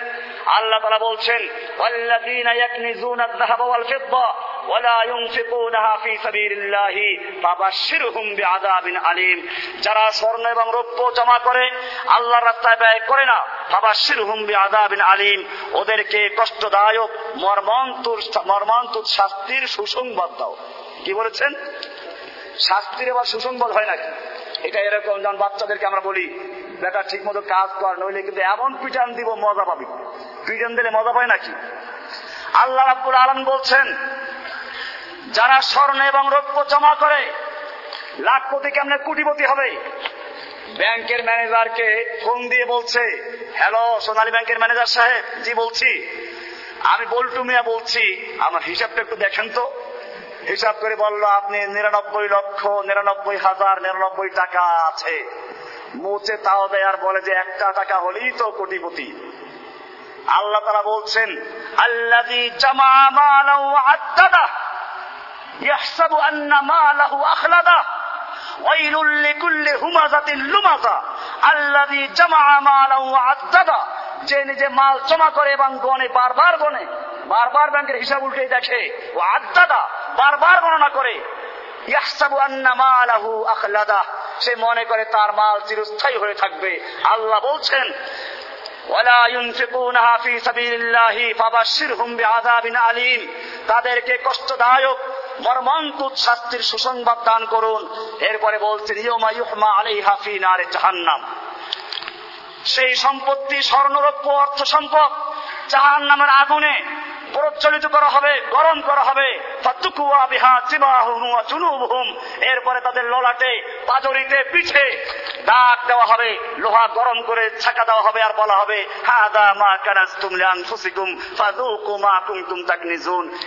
আল্লাহ তাআলা বলছেন ওয়াল ইউনফিকুনাহা ফি সাবিলিল্লাহি ফাবাশশিরহুম বিআযাবিন আলীম যারা স্বর্ণ এবং রৌপ্য জমা করে, আল্লাহর রাস্তায় ব্যয় করে না ফাবাশশিরহুম বিআযাবিন আলীম। ওদেরকে কষ্টদায়ক মর্মান্তুর মর্মান্তুর শাস্তির সুসংবাদ দাও। কি বলেছেন? শাস্তির এবার সুসংবাদ হয় নাকি? এটা এরকম যেমন বাচ্চাদেরকে আমরা বলি, বেটা ঠিক মতো কাজ কর, নইলে কিন্তু এমন পিটান দিব, মজা পাবি। পিটান দিলে মজা পায় নাকি? আল্লাহ রাব্বুল আলম বলছেন যারা স্বর্ণ এবং রৌপ্য জমা করে লাখ লাখপতি কেমনে কুটিপতি হবে? ব্যাংকের ম্যানেজারকে ফোন দিয়ে বলছে, হ্যালো, সোনালী ব্যাংকের ম্যানেজার সাহেব, জি বলছি। আমি বল্টু মিয়া বলছি, আমার হিসাবটা একটু দেখেন তো। হিসাব করে বলল, আপনি নিরানব্বই লক্ষ, নিরানব্বই হাজার, নিরানব্বই টাকা আছে। মুচে তাও দেয় আর বলে যে একটা টাকা হলেই তো কোটিপতি। আল্লাহ তারা বলছেন আল্লাদি ইয়াহসাবু আন্না মালাহু আখলাদা। ওয়াইলুল লিকুল্লি হুমাযাতিন লুমাযা আল্লাযী জামা মালাহু আদ্দাদা যে নিজে মাল জমা করে এবং গনে বারবার গনে বারবার ব্যাংকের হিসাব উল্টে দেখে ও আদ্দাদা বারবার গণনা করে। ইয়াহসাবু সে মনে করে তার মাল চিরস্থায়ী হয়ে থাকবে। আল্লাহ বলছেন তাদেরকে কষ্টদায়ক মর্মান্তুদ শাস্তির সুসংবাদ দান করুন। এরপরে বলছেন ইয়মা ইউহমা আলাইহা হাফি নারে জাহান্নাম। সেই সম্পত্তি স্বর্ণরৌপ্য অর্থ সম্পদ জাহান নামের আগুনে প্রজ্বলিত করা হবে, গরম করা হবে। এরপরে তাদের ললাটে, পাজরিতে পিঠে দাগ দেওয়া হবে। লোহা গরম করে ছাকা দেওয়া হবে আর বলা হবে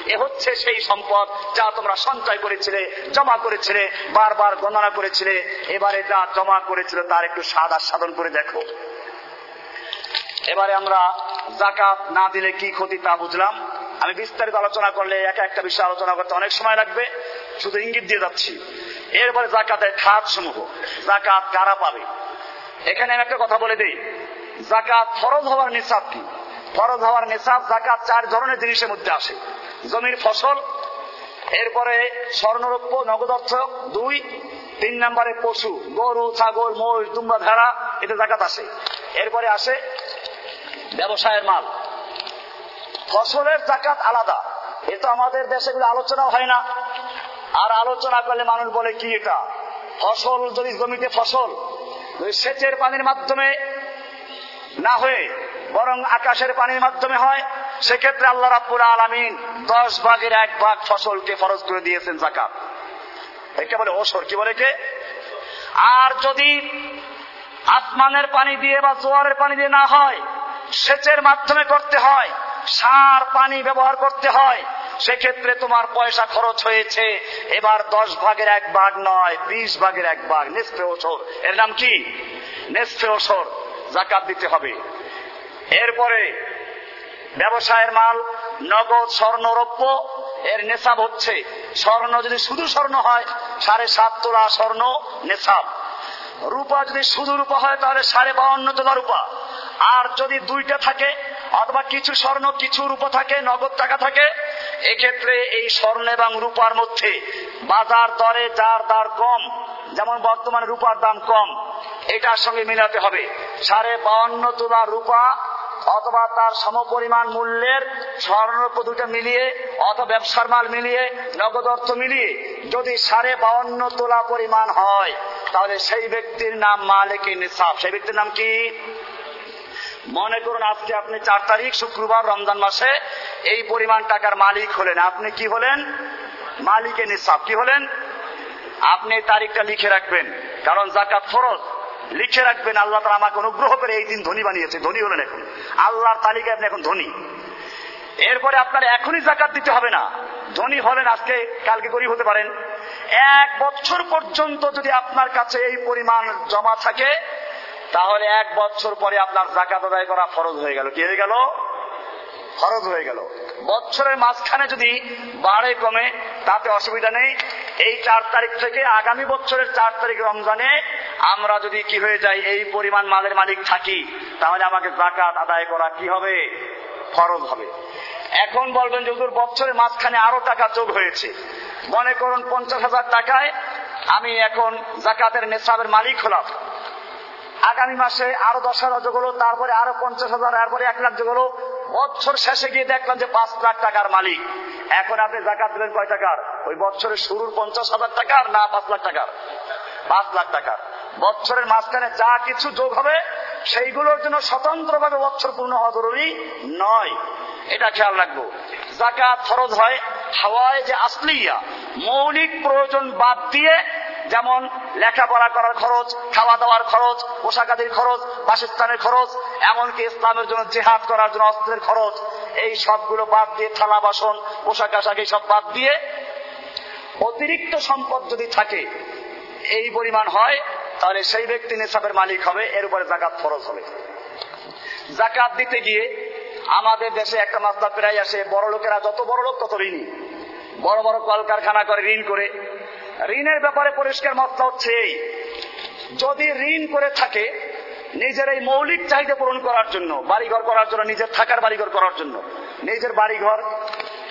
এ হচ্ছে সেই সম্পদ যা তোমরা সঞ্চয় করেছিলে, জমা করেছিলে, বারবার গণনা করেছিলে। এবারে যা জমা করেছিল তার একটু স্বাদ আস্বাদন করে দেখো। এবারে আমরা জাকাত না দিলে কি ক্ষতি তা বুঝলাম। আমি বিস্তারিত আলোচনা করলে একা একটা বিষয় আলোচনা করতে অনেক সময় লাগবে। শুধু ইঙ্গিত দিয়ে যাচ্ছি। এরপরে জাকাতের খাত সমূহ। জাকাত কারা পাবে? এখানে আমি একটা কথা বলে দিই। জাকাত ফরজ হওয়ার নিসাব কি? ফরজ হওয়ার নিসাব জাকাত চার ধরনের জিনিসের মধ্যে আসে। জমির ফসল, এরপরে স্বর্ণরৌপ্য, নগদ অর্থ, দুই, তিন নম্বরে পশু, গরু, ছাগল, মহিষ, দুম্বা, ভেড়া, এতে জাকাত আসে। এরপরে আসে ব্যবসায়ের মাল। ফসলের জাকাত আলাদা। এ তো আমাদের দেশে আলোচনা হয় না। আর আলোচনা করলে মানুষ বলে, কি এটা? ফসল, যদি জমিতে ফসল সেচের পানির মাধ্যমে না হয়ে, বরং আকাশের পানির মাধ্যমে হয়, সেক্ষেত্রে আল্লাহ রাব্বুল আলমিন দশ ভাগের এক ভাগ ফসলকে ফরজ করে দিয়েছেন জাকাত একে বলে ওসর, কি বলে কে আর যদি আসমানের পানি দিয়ে বা জোয়ারের পানি দিয়ে না হয় সেচের মাধ্যমে করতে হয়, সার, পানি ব্যবহার করতে হয়। সেক্ষেত্রে তোমার পয়সা খরচ হয়েছে। এবার দশ ভাগের এক ভাগ নয়, বিশ ভাগের এক ভাগ। নেসফে ওসর। এর নাম কি? নেসফে ওসর। জাকাত দিতে হবে। এরপরে ব্যবসায়ের মাল, নগদ স্বর্ণ রৌপ্য, এর নেশাব হচ্ছে। স্বর্ণ যদি শুধু স্বর্ণ হয়, সাড়ে সাত তোলা স্বর্ণ নেশাব। রূপা যদি শুধু রূপা হয়, তাহলে সাড়ে বাউন্ন তোলা রূপা। আর যদি দুইটা থাকে, অথবা কিছু স্বর্ণ, কিছু রূপা থাকে, নগদ টাকা থাকে, এক্ষেত্রে এই স্বর্ণ এবং রূপার মধ্যে বাজার দরে যার দার কম, যেমন বর্তমানে রূপার দাম কম, এটার সঙ্গে মিলাতে হবে। সাড়ে বাউন্ন তোলা রূপা অথবা তার সমপরিমাণ মূল্যের স্বর্ণরূপ দুটো মিলিয়ে, অথবা ব্যবসার মাল মিলিয়ে, নগদ অর্থ মিলিয়ে যদি সাড়ে বাউন্ন তোলা পরিমাণ হয়, তাহলে সেই ব্যক্তির নাম মালিক নিসাব। সেই ব্যক্তির নাম কি? মনে করুন আজকে আপনি চার তারিখ, শুক্রবার, রমজান মাসে এই পরিমাণ টাকার মালিক হলেন। আপনি কি হলেন? মালিকে নিসাব। কি হলেন? আপনি তারিখটা লিখে রাখবেন, কারণ জাকাত ফরজ। লিখে রাখবেন, আল্লাহ তারা আমাকে অনুগ্রহ করে এই দিন ধনী বানিয়েছে। ধনী হলেন এখন। আল্লাহর তালিকায় আপনি এখন ধনী। এরপরে আপনার এখনই জাকাত দিতে হবে না। ধনী হলেন আজকে, কালকে গরিব হতে পারেন। এক বছর পর্যন্ত যদি আপনার কাছে এই পরিমাণ জমা থাকে তাহলে এক বছর পরে আপনার জাকাত আদায় করা ফরজ হয়ে গেল। কি হয়ে গেল? খরচ হয়ে গেল। বছরের মাঝখানে যদি বাড়ে, কমে, তাতে অসুবিধা নেই। এই চার তারিখ থেকে, আগামী বছরের চার তারিখ রমজানে আমরা যদি কি হয়ে যাই, এই পরিমাণ মালের মালিক থাকি, তাহলে আমাকে জাকাত আদায় করা কি হবে? ফরজ হবে। এখন বলবেন যে বছরের মাঝখানে আরও টাকা যোগ হয়েছে। মনে করুন পঞ্চাশ হাজার টাকায় আমি এখন জাকাতের নেশাবের মালিক হলাম। আগামী মাসে আরও দশ হাজার যোগ হলো, তারপরে আরও পঞ্চাশ হাজার, তারপরে এক লাখ যোগ হলো। বছর শেষে গিয়ে দেখলাম যে পাঁচ লাখ টাকার মালিক। এখন আপনি জাকাত দিলেন কয় টাকার? ওই বছরের শুরুর পঞ্চাশ হাজার টাকার না পাঁচ লাখ টাকার? পাঁচ লাখ টাকার। বছরের মাঝখানে যা কিছু যোগ হবে, সেইগুলোর জন্য স্বতন্ত্রভাবে বছর পূর্ণ হওয়া জরুরি নয়। এটা খেয়াল রাখব। জাকাত ফরজ হয় হাওয়ায় যে আসলিয়া, মৌলিক প্রয়োজন বাদ দিয়ে যেমন লেখাপড়া করার খরচ খাওয়া দাওয়ার খরচ, পোশাকাদির খরচ, বাসস্থানের খরচ, এমনকি ইসলামের জন্য জেহাদ করার জন্য অস্ত্রের খরচ, এই সবগুলো বাদ দিয়ে থালা বাসন, পোশাক আশাক সব বাদ দিয়ে অতিরিক্ত সম্পদ যদি থাকে, এই পরিমাণ হয়, তাহলে সেই ব্যক্তি নেশাবের মালিক হবে, এর উপরে জাকাত ফরজ হবে। জাকাত দিতে গিয়ে আমাদের দেশে একটা মাসলা প্রায় আসে, বড় লোকেরা যত বড় লোক তত ঋণী। বড় বড় কলকারখানা করে, ঋণ করে ঋণের ব্যাপারে পরিষ্কার মতলা হচ্ছে এই যদি ঋণ করে থাকে, নিজের এই মৌলিক চাহিদা পূরণ করার জন্য, বাড়িঘর করার জন্য, নিজের থাকার বাড়িঘর করার জন্য, নিজের বাড়িঘর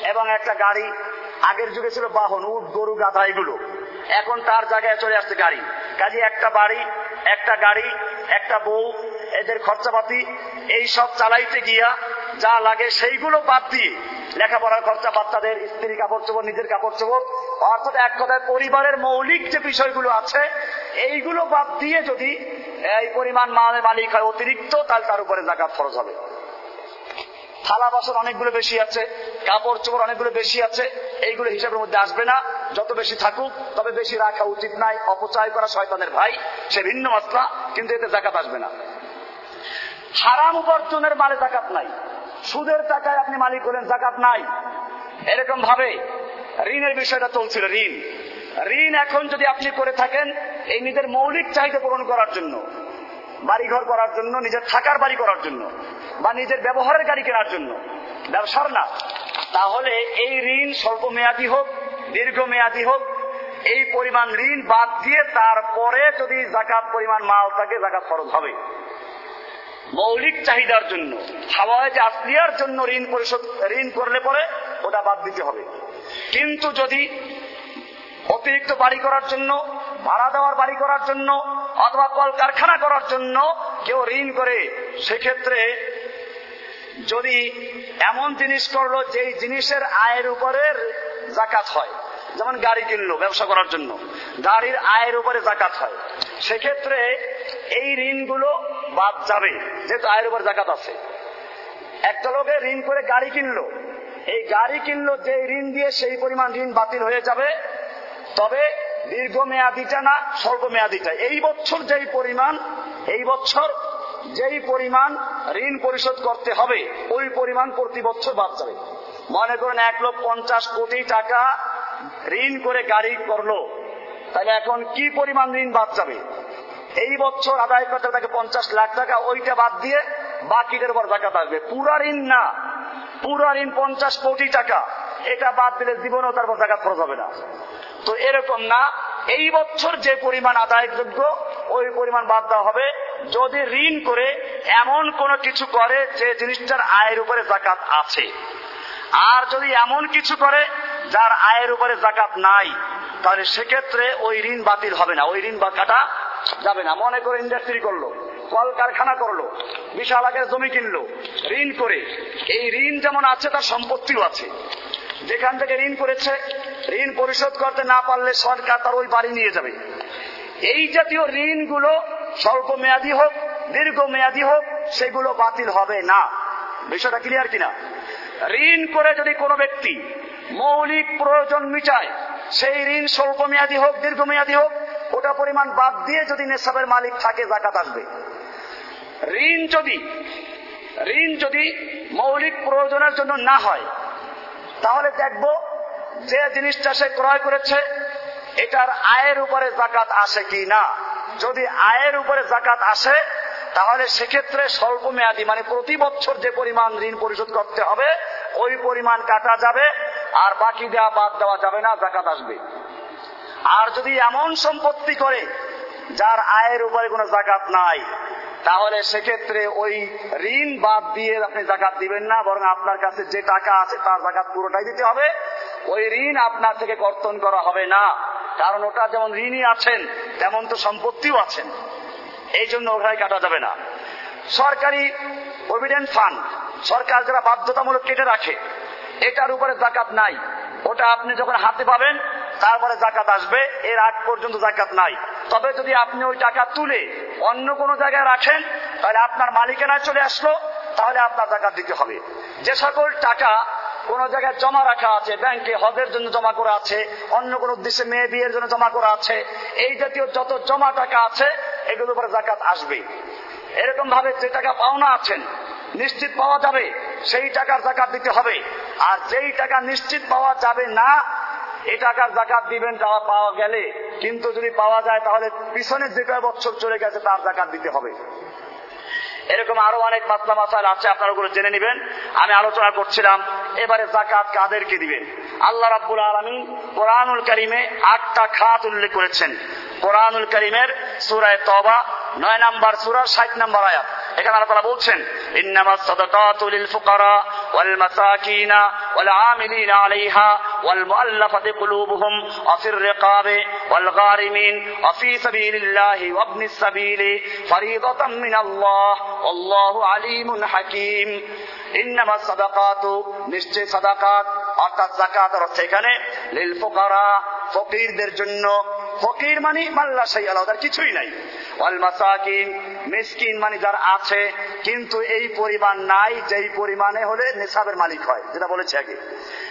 এবং একটা গাড়ি, আগের যুগে ছিল বাহন, উট, গরু, গাধা এগুলো। এখন তার জায়গায় চলে আসছে গাড়ি। কাজে একটা বাড়ি, একটা গাড়ি, একটা বউ, এদের খরচাপাতি, এই সব চালাইতে গিয়া যা লাগে সেইগুলো বাদ দিয়ে লেখাপড়ার খরচা বাচ্চাদের স্ত্রী কাপড় চোপড়, নিজের কাপড় চোপড়, অর্থাৎ এক কথায় পরিবারের মৌলিক যে বিষয়গুলো আছে, এইগুলো বাদ দিয়ে যদি এই পরিমাণ মালের মালিক হয় অতিরিক্ত, তাহলে তার উপরে জাকাত খরচ হবে। থালা বাসন অনেকগুলো বেশি আছে, কাপড় চোপড় অনেকগুলো বেশি আছে, এইগুলো হিসাবের মধ্যে আসবে না। যত বেশি থাকুক, তবে বেশি রাখা উচিত নাই, অপচয় করা শয়তানের ভাই, সে ভিন্ন মাত্রা কিন্তু এতে জাকাত আসবে না। হারাম উপার্জনের মালে জাকাত নাই। সুদের টাকায় আপনি মালিক হলেন, জাকাত নাই। এরকম ভাবে ঋণের বিষয়টা চলছিল, ঋণ। ঋণ এখন যদি আপনি করে থাকেন, এই নিজের মৌলিক চাহিদা পূরণ করার জন্য, বাড়িঘর করার জন্য, নিজের থাকার বাড়ি করার জন্য, বা নিজের ব্যবহারের গাড়ি কেনার জন্য, ব্যবসার না, তাহলে এই ঋণ স্বল্প মেয়াদি হোক দীর্ঘ মেয়াদি হোক, এই পরিমাণ ঋণ বাদ দিয়ে তারপরে যদি জাকাত পরিমাণ মাল থাকে, জাকাত খরচ হবে। মৌলিক চাহিদার জন্য, হাওয়ায় আসলিয়ার জন্য ঋণ পরিশোধ, ঋণ করলে পরে ওটা বাদ দিতে হবে। কিন্তু যদি অতিরিক্ত বাড়ি করার জন্য, ভাড়া দেওয়ার বাড়ি করার জন্য, অথবা কল কারখানা করার জন্য কেউ ঋণ করে, সেক্ষেত্রে যদি এমন জিনিস করল যেই জিনিসের আয়ের উপরে জাকাত হয়, যেমন গাড়ি কিনলো ব্যবসা করার জন্য, গাড়ির আয়ের উপরে জাকাত হয়, সেক্ষেত্রে এই ঋণগুলো বাদ যাবে। যেহেতু আয়ের উপর জাকাত আছে। একটা লোকে ঋণ করে গাড়ি কিনলো। এই গাড়ি কিনলো, যে ঋণ দিয়ে সেই পরিমাণ ঋণ বাতিল হয়ে যাবে। তবে দীর্ঘ মেয়াদিটা না স্বল্প মেয়াদিটা এই বছর যেই পরিমাণ, এই বছর যেই পরিমাণ ঋণ পরিশোধ করতে হবে, ওই পরিমাণ প্রতি বছর বাদ যাবে। মনে করেন এক লক্ষ পঞ্চাশ কোটি টাকা ঋণ করে গাড়ি করল। তাহলে এখন কি পরিমাণ ঋণ বাদ যাবে? এই বছর আদায় করতে তাকে পঞ্চাশ লাখ টাকা, ওইটা বাদ দিয়ে বাকিদের উপর জাকাত আসবে। পুরা ঋণ না। পুরা ঋণ পঞ্চাশ কোটি টাকা। এটা বাদ দিলে জীবনেও তারপর জাকাত খরচ হবে না। তো এরকম না। এই বছর যে পরিমাণ আদায়যোগ্য, ওই পরিমাণ বাদ দেওয়া হবে। যদি ঋণ করে এমন কোন কিছু করে যে জিনিসটার আয়ের উপরে জাকাত আছে। আর যদি এমন কিছু করে যার আয়ের উপরে জাকাত নাই, তাহলে সেক্ষেত্রে ওই ঋণ বাতিল হবে না। ওই ঋণ বা কাটা যাবে না। মনে করে ইন্ডাস্ট্রি করল কল কারখানা করল, বিশাল আকারে জমি কিনলো, ঋণ করে। এই ঋণ যেমন আছে, তার সম্পত্তিও আছে। যেখান থেকে ঋণ করেছে, ঋণ পরিশোধ করতে না পারলে সরকার তার ওই বাড়ি নিয়ে যাবে। এই জাতীয় ঋণগুলো স্বল্প মেয়াদী হোক দীর্ঘ মেয়াদী হোক, সেগুলো বাতিল হবে না। বিষয়টা ক্লিয়ার কিনা? ঋণ করে যদি কোনো ব্যক্তি মৌলিক প্রয়োজন মিটায়, সেই ঋণ স্বল্প মেয়াদী হোক দীর্ঘ মেয়াদী হোক ওটা পরিমাণ বাদ দিয়ে যদি নেশাবের মালিক থাকে জাকাত আসবে। ঋণ যদি ঋণ যদি মৌলিক প্রয়োজনের জন্য না হয়, তাহলে দেখব যে জিনিসটা সে ক্রয় করেছে, এটার আয়ের উপরে জাকাত আসে কি না। যদি আয়ের উপরে জাকাত আসে, তাহলে সেক্ষেত্রে স্বল্প মেয়াদী মানে প্রতি বছর যে পরিমাণ ঋণ পরিশোধ করতে হবে, ওই পরিমাণ কাটা যাবে, আর বাকি দেওয়া বাদ দেওয়া যাবে না জাকাত আসবে। আর যদি এমন সম্পত্তি করে, যার আয়ের উপরে কোনো জাকাত নাই, তাহলে সেক্ষেত্রে ওই ঋণ বাদ দিয়ে আপনি জাকাত দিবেন না, বরং আপনার কাছে যে টাকা আছে তার জাকাত পুরোটাই দিতে হবে। ওই ঋণ আপনার থেকে কর্তন করা হবে না, কারণ ওটা যেমন ঋণই আছেন, তেমন তো সম্পত্তিও আছেন। এই জন্য ওখানে কাটা যাবে না। সরকারি প্রভিডেন্ট ফান্ড, সরকার যারা বাধ্যতামূলক কেটে রাখে এটার উপরে জাকাত নাই। ওটা আপনি যখন হাতে পাবেন, তারপরে জাকাত আসবে, এর আগ পর্যন্ত জাকাত নাই। তবে যদি আপনি ওই টাকা তুলে অন্য কোনো জায়গায় রাখেন, তাহলে আপনার মালিকানায় চলে আসলো, তাহলে আপনার জাকাত দিতে হবে। যে সকল টাকা কোন জায়গায় জমা রাখা আছে, ব্যাংকে হজের জন্য জমা করা আছে, অন্য কোন উদ্দেশ্যে মেয়ে বিয়ের জন্য জমা করা আছে, এই জাতীয় যত জমা টাকা আছে, এগুলোর উপরে জাকাত আসবে এরকম ভাবে যে টাকা পাওনা আছেন, নিশ্চিত পাওয়া যাবে, সেই টাকার জাকাত দিতে হবে। আর যেই টাকা নিশ্চিত পাওয়া যাবে না এই টাকার জাকাত দিবেন তারা পাওয়া গেলে। কিন্তু যদি পাওয়া যায়, তাহলে পিছনের যে কয় বছর চলে গেছে, তার জাকাত দিতে হবে। এরকম আরও অনেক মাসলা মাসাল আছে, আপনারা ওগুলো জেনে নেবেন। আমি আলোচনা করছিলাম, এবারে জাকাত কাদেরকে দিবেন? আল্লাহ রাব্বুল আলমী কোরআনুল করিমে আটটা খাত উল্লেখ করেছেন। কোরআনুল করিমের সুরায় তবা নয় নাম্বার সুরা, ষাট নাম্বার আয়াত। এখানে আল্লাহ বলছেন ইন্নামা সাদাকাতু লিল ফুকারা ওয়াল মাসাকিন ওয়াল আমিলিন আলাইহা ওয়াল মুআল্লাফাতি কুলুবুহুম ওয়া ফির রিকাবি ওয়াল গারিমিন ওয়া ফি সাবিলিল্লাহি ওয়া ইবনিস সাবিলি ফরিদাতাম মিনাল্লাহ আল্লাহু আলিমুন হাকিম। ইন্নামা সাদাকাতু নিশ্চয় সাদাকাত, অর্থাৎ জাকাত অর্থ এখানে লিল ফুকারা ফকিরদের জন্য ফকির মানে মাল্লা সেই আলাদা কিছুই নাই। মাসাকিন, মিসকিন মানে যার আছে, কিন্তু এই পরিমাণ নাই, যেই পরিমাণে হলে নেশাবের মালিক হয়, যেটা বলেছে আগে।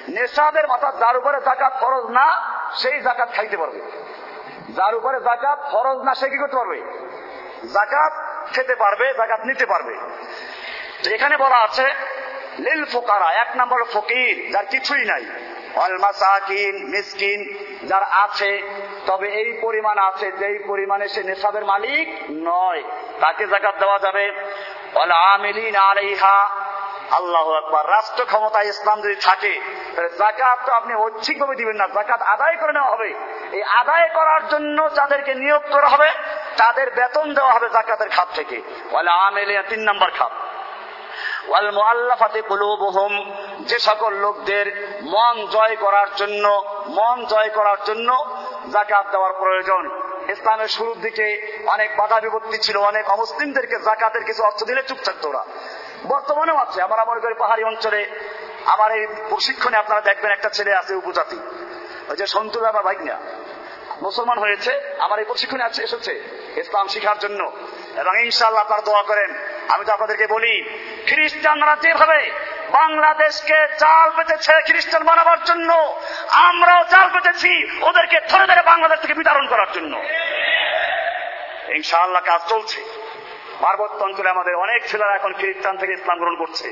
নেশাবের অর্থাৎ যার উপরে জাকাত ফরজ না, সেই জাকাত খাইতে পারবে। যার উপরে জাকাত ফরজ না, সে কি করতে পারবে? জাকাত খেতে পারবে জাকাত নিতে পারবে। এখানে বলা আছে, লিল ফোকারা, এক নম্বর ফকির, যার কিছুই নাই। মাসাকিন যার আছে, তবে এই পরিমাণ আছে যেই পরিমাণে সে নেশাবের মালিক নয়। তাকে জাকাত দেওয়া যাবে। আলাইহা। আল্লাহ আকবার। রাষ্ট্র ক্ষমতায় ইসলাম যদি থাকে জাকাত তো আপনি ঐচ্ছিকভাবে দিবেন না। জাকাত আদায় করে নেওয়া হবে। এই আদায় করার জন্য যাদেরকে নিয়োগ করা হবে, তাদের বেতন দেওয়া হবে জাকাতের খাত থেকে। বলে আমেলে তিন নম্বর খাত। ওয়াল কুলুবুহুম। যে সকল লোকদের মন জয় করার জন্য, মন জয় করার জন্য জাকাত দেওয়ার প্রয়োজন। ইসলামের শুরুর দিকে অনেক বাধা বিপত্তি ছিল, অনেক অমুসলিমদেরকে জাকাতের কিছু অর্থ দিলে চুপ থাকতো ওরা বর্তমানেও আছে, আমরা মনে করি পাহাড়ি অঞ্চলে আমার এই প্রশিক্ষণে আপনারা দেখবেন একটা ছেলে আছে উপজাতি। ওই যে সন্তু বাবা ভাই না মুসলমান হয়েছে, আমার এই প্রশিক্ষণে আছে, এসেছে। ইসলাম শিখার জন্য। এবং ইনশাল্লাহ তার দোয়া করেন। আমি তো আপনাদেরকে বলি, খ্রিস্টানরা যেভাবে বাংলাদেশকে চাল পেতেছে খ্রিস্টান বানাবার জন্য, আমরাও চাল পেতেছি ওদেরকে ধরে ধরে বাংলাদেশ থেকে বিতরণ করার জন্য। ইনশাআল্লাহ কাজ চলছে। পার্বত্য অঞ্চলে আমাদের অনেক ছেলেরা এখন খ্রিস্টান থেকে ইসলাম গ্রহণ করছে।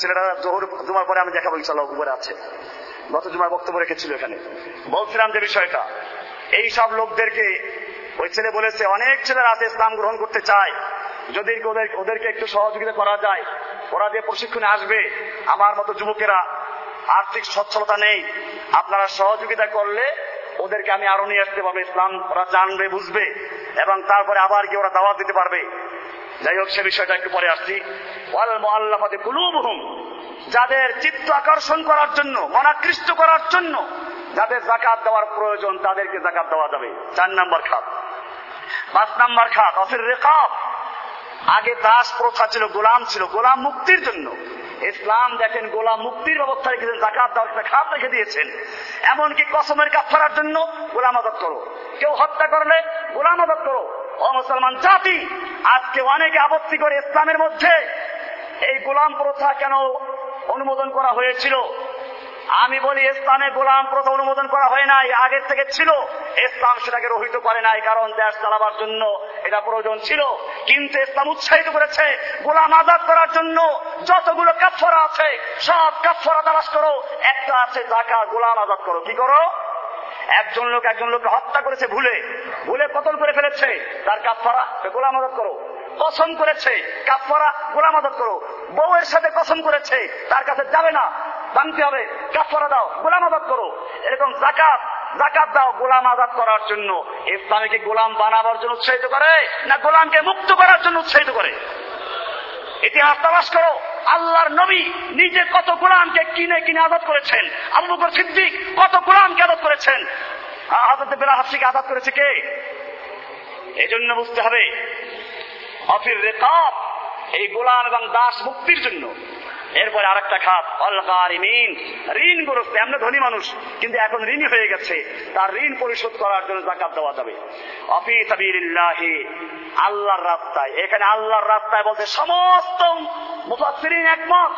ছেলেরা জোহর জুমার পরে আমি দেখাবো ইনশাল্লাহ উপরে আছে। গত জুমার বক্তব্য রেখেছিল এখানে। বলছিলাম যে বিষয়টা এই সব লোকদেরকে ওই ছেলে বলেছে, অনেক ছেলেরা আছে ইসলাম গ্রহণ করতে চায় যদি ওদের ওদেরকে একটু সহযোগিতা করা যায়, ওরা যে প্রশিক্ষণে আসবে, আমার মতো যুবকেরা আর্থিক সচ্ছলতা নেই, আপনারা সহযোগিতা করলে ওদেরকে আমি আরও নিয়ে আসতে পারব, ইসলাম ওরা জানবে, বুঝবে, এবং তারপরে আবার গিয়ে ওরা দাওয়াত দিতে পারবে। যাই হোক, সে বিষয়টা একটু পরে আসছি। যাদের চিত্ত আকর্ষণ করার জন্য, মনাকৃষ্ট করার জন্য যাদের জাকাত দেওয়ার প্রয়োজন, তাদেরকে জাকাত দেওয়া যাবে। চার নাম্বার খাত। পাঁচ নাম্বার খাত, অফির রেখাব আগে দাস প্রথা ছিল, গোলাম ছিল, গোলাম মুক্তির জন্য। ইসলাম দেখেন, গোলাম মুক্তির ব্যবস্থা রেখেছেন, জাকাত একটা খাত রেখে দিয়েছেন। এমনকি কসমের কাফারার জন্য গোলাম আদত করো। কেউ হত্যা করলে গোলাম আদত করো। ও মুসলমান জাতি, আজকে অনেকে আপত্তি করে ইসলামের মধ্যে এই গোলাম প্রথা কেন অনুমোদন করা হয়েছিল? আমি বলি ইসলামে গোলাম প্রথা অনুমোদন করা হয় নাই, আগের থেকে ছিল। ইসলাম সেটাকে রহিত করে নাই, কারণ দেশ চালাবার জন্য এটা প্রয়োজন ছিল। কিন্তু ইসলাম উৎসাহিত করেছে, গোলাম আজাদ করার জন্য। যতগুলো কাফরা আছে, সব কাফরা তালাশ করো। একটা আছে জাকা গোলাম আজাদ করো। কি করো? একজন লোক একজন লোককে হত্যা করেছে ভুলে। ভুলে কতল করে ফেলেছে, তার কাফারা গোলাম আজাদ করো। কসম করেছে কাফারা গোলাম আজাদ করো। বউয়ের সাথে কসম করেছে, তার কাছে যাবে না। ভাঙতে হবে, কাফারা দাও, গোলাম আজাদ করো। এরকম জাকাত জাকাত দাও গোলাম আজাদ করার জন্য। ইসলামীকে গোলাম বানাবার জন্য উৎসাহিত করে না গোলামকে মুক্ত করার জন্য উৎসাহিত করে? ইতিহাস তালাশ করো, আল্লাহর নবী নিজে কত গোলামকে কিনে কিনে আজাদ করেছেন। আবু বকর সিদ্দিক কত গোলামকে আজাদ করেছেন। আজাদ বেলা হাসিকে আজাদ করেছে কে? এই জন্য বুঝতে হবে, অফির রেকাব, এই গোলাম এবং দাস মুক্তির জন্য। এরপরে আরেকটা খাত অলগারিমিন ঋণ গ্রস্ত, আমরা ধনী মানুষ, কিন্তু এখন ঋণই হয়ে গেছে। তার ঋণ পরিশোধ করার জন্য জাকাত দেওয়া যাবে। অফি সাবিরিল্লাহি আল্লাহর রাস্তায়। এখানে আল্লাহর রাস্তায় বলতে সমস্ত মুফাসসিরিন একমত।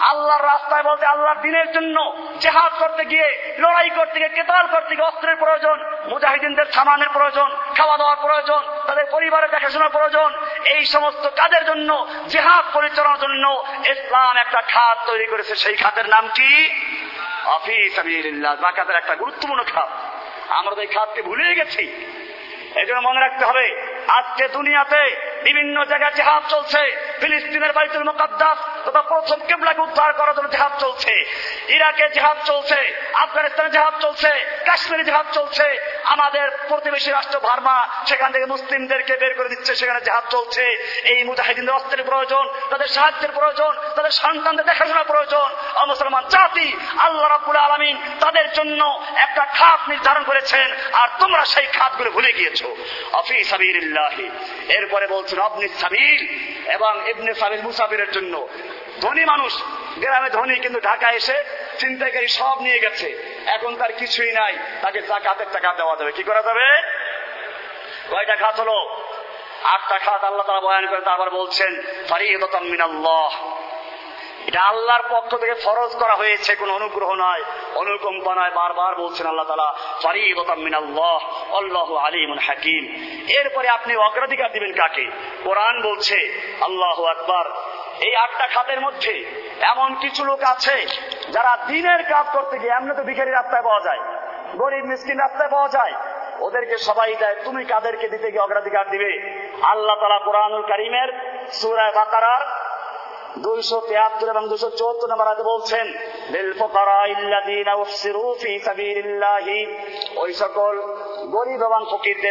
আল্লাহর রাস্তায় বলতে আল্লাহর দিনের জন্য জেহাদ করতে গিয়ে, লড়াই করতে গিয়ে, কেতাল করতে গিয়ে অস্ত্রের প্রয়োজন, মুজাহিদিনদের সামানের প্রয়োজন খাওয়া দাওয়া প্রয়োজন, তাদের পরিবারের দেখাশোনার প্রয়োজন, এই সমস্ত কাজের জন্য, জেহাদ পরিচালনার জন্য ইসলাম একটা খাত তৈরি করেছে। সেই খাতের নাম কি? অফিস জাকাতের একটা গুরুত্বপূর্ণ খাত। আমরা তো এই খাতকে ভুলে গেছি। এই মনে রাখতে হবে, আজকে দুনিয়াতে বিভিন্ন জায়গায় জেহাদ চলছে। ফিলিস্তিনের বাইতুল মোকাদ্দাস তথা প্রথম কেবলাকে উদ্ধার করার জন্য জেহাদ চলছে। ইরাকে জেহাদ চলছে, আফগানিস্তানে জেহাদ চলছে, কাশ্মীরে জেহাদ চলছে। আমাদের প্রতিবেশী রাষ্ট্র ভার্মা, সেখান থেকে মুসলিমদেরকে বের করে দিচ্ছে, সেখানে জেহাদ চলছে। এই মুজাহিদিনদের অস্ত্রের প্রয়োজন, তাদের সাহায্যের প্রয়োজন, তাদের সন্তানদের দেখাশোনার প্রয়োজন। মুসলমান জাতি, আল্লাহ রাবুল আলমিন তাদের জন্য একটা খাত নির্ধারণ করেছেন, আর তোমরা সেই খাতগুলো ভুলে গিয়েছো। অফিস এরপরে বলছেন অবনি সাবিল এবং ইবনে সাবিল মুসাফিরের জন্য। ধনী মানুষ, গ্রামে ধনী, কিন্তু ঢাকা এসে চিন্তাকারী সব নিয়ে গেছে। এখন তার কিছুই নাই, তাকে জাকাতের টাকা দেওয়া যাবে। কি করা যাবে? কয়টা খাত হলো? আটটা খাত আল্লাহ তারা বয়ান করে তারপর বলছেন ফারিদতাম মিনাল্লাহ। এটা আল্লাহর পক্ষ থেকে ফরজ করা হয়েছে, কোন অনুগ্রহ নয়। অনুকম্পা নয় বারবার বলছেন আল্লাহ তালা ফারিদতাম মিনাল্লাহ, আল্লাহ আলিমুল হাকিম। এরপরে আপনি অগ্রাধিকার দিবেন কাকে? কোরআন বলছে, আল্লাহ আকবার। এই আটটা খাতের মধ্যে এমন কিছু লোক আছে, যারা দিনের কাজ করতে গিয়ে, এমনি তো ভিখারি রাস্তায় পাওয়া যায়, গরিব মিসকিন রাস্তায় পাওয়া যায়। ওদেরকে সবাই দেয়, তুমি কাদেরকে দিতে গিয়ে অগ্রাধিকার দিবে? আল্লাহ তালা কোরআনুল করিমের সুরায় বাকারার এবং নম্বর বলছেন ওই সকল গরিব এবং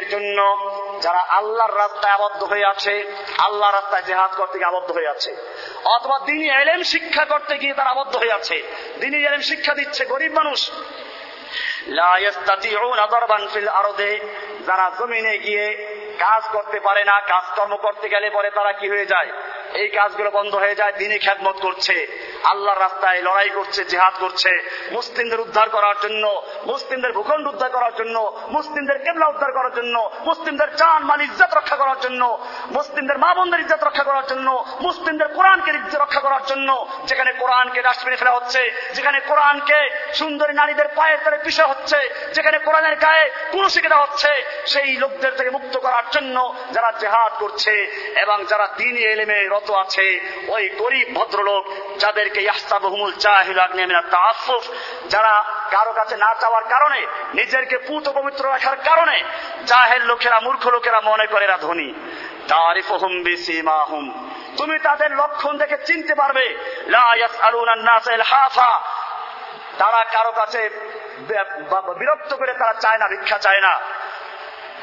জন্য যারা আবদ্ধ হয়ে আছে জেহাদ করতে আবদ্ধ হয়ে আছে। অথবা দিনী এলেম শিক্ষা করতে গিয়ে তারা আবদ্ধ হয়ে আছে। দিনী এলেম শিক্ষা দিচ্ছে গরিব মানুষ। যারা জমিনে গিয়ে কাজ করতে পারে না, কাজকর্ম করতে গেলে পরে তারা কি হয়ে যায়? এই কাজগুলো বন্ধ হয়ে যায় দিনে খ্যাতমত করছে। আল্লাহর রাস্তায় লড়াই করছে, জেহাদ করছে। মুসলিমদের উদ্ধার করার জন্য, মুসলিমদের ভূখণ্ড উদ্ধার করার জন্য, মুসলিমদের কেবলা উদ্ধার করার জন্য, মুসলিমদের চান, মাল, ইজ্জত রক্ষা করার জন্য, মুসলিমদের মা বোনদের ইজ্জত রক্ষা করার জন্য, মুসলিমদের কোরআনকে ইজ্জত রক্ষা করার জন্য, যেখানে কোরআনকে ডাস্টবিনে ফেলা হচ্ছে, যেখানে কোরআনকে সুন্দরী নারীদের পায়ের তলে পিষা হচ্ছে, যেখানে কোরআনের গায়ে কুরুশিকে দেওয়া হচ্ছে, সেই লোকদের থেকে মুক্ত করার জন্য যারা জেহাদ করছে এবং যারা দিনী এলেমে রত আছে ওই গরিব ভদ্রলোক যাদেরকে ইয়াস্তাবহুমুল আগ্নেমিনা তাআফফুফ, যারা কারও কাছে না চাওয়ার কারণে নিজেদেরকে পুত পবিত্র রাখার কারণে জাহের লোকেরা, মূর্খ লোকেরা মনে করে এরা ধনী। তারিফুহুম বিসিমাহুম। তুমি তাদের লক্ষণ দেখে চিনতে পারবে। তারা কারও কাছে বিরক্ত করে তারা চায় না, ভিক্ষা চায় না।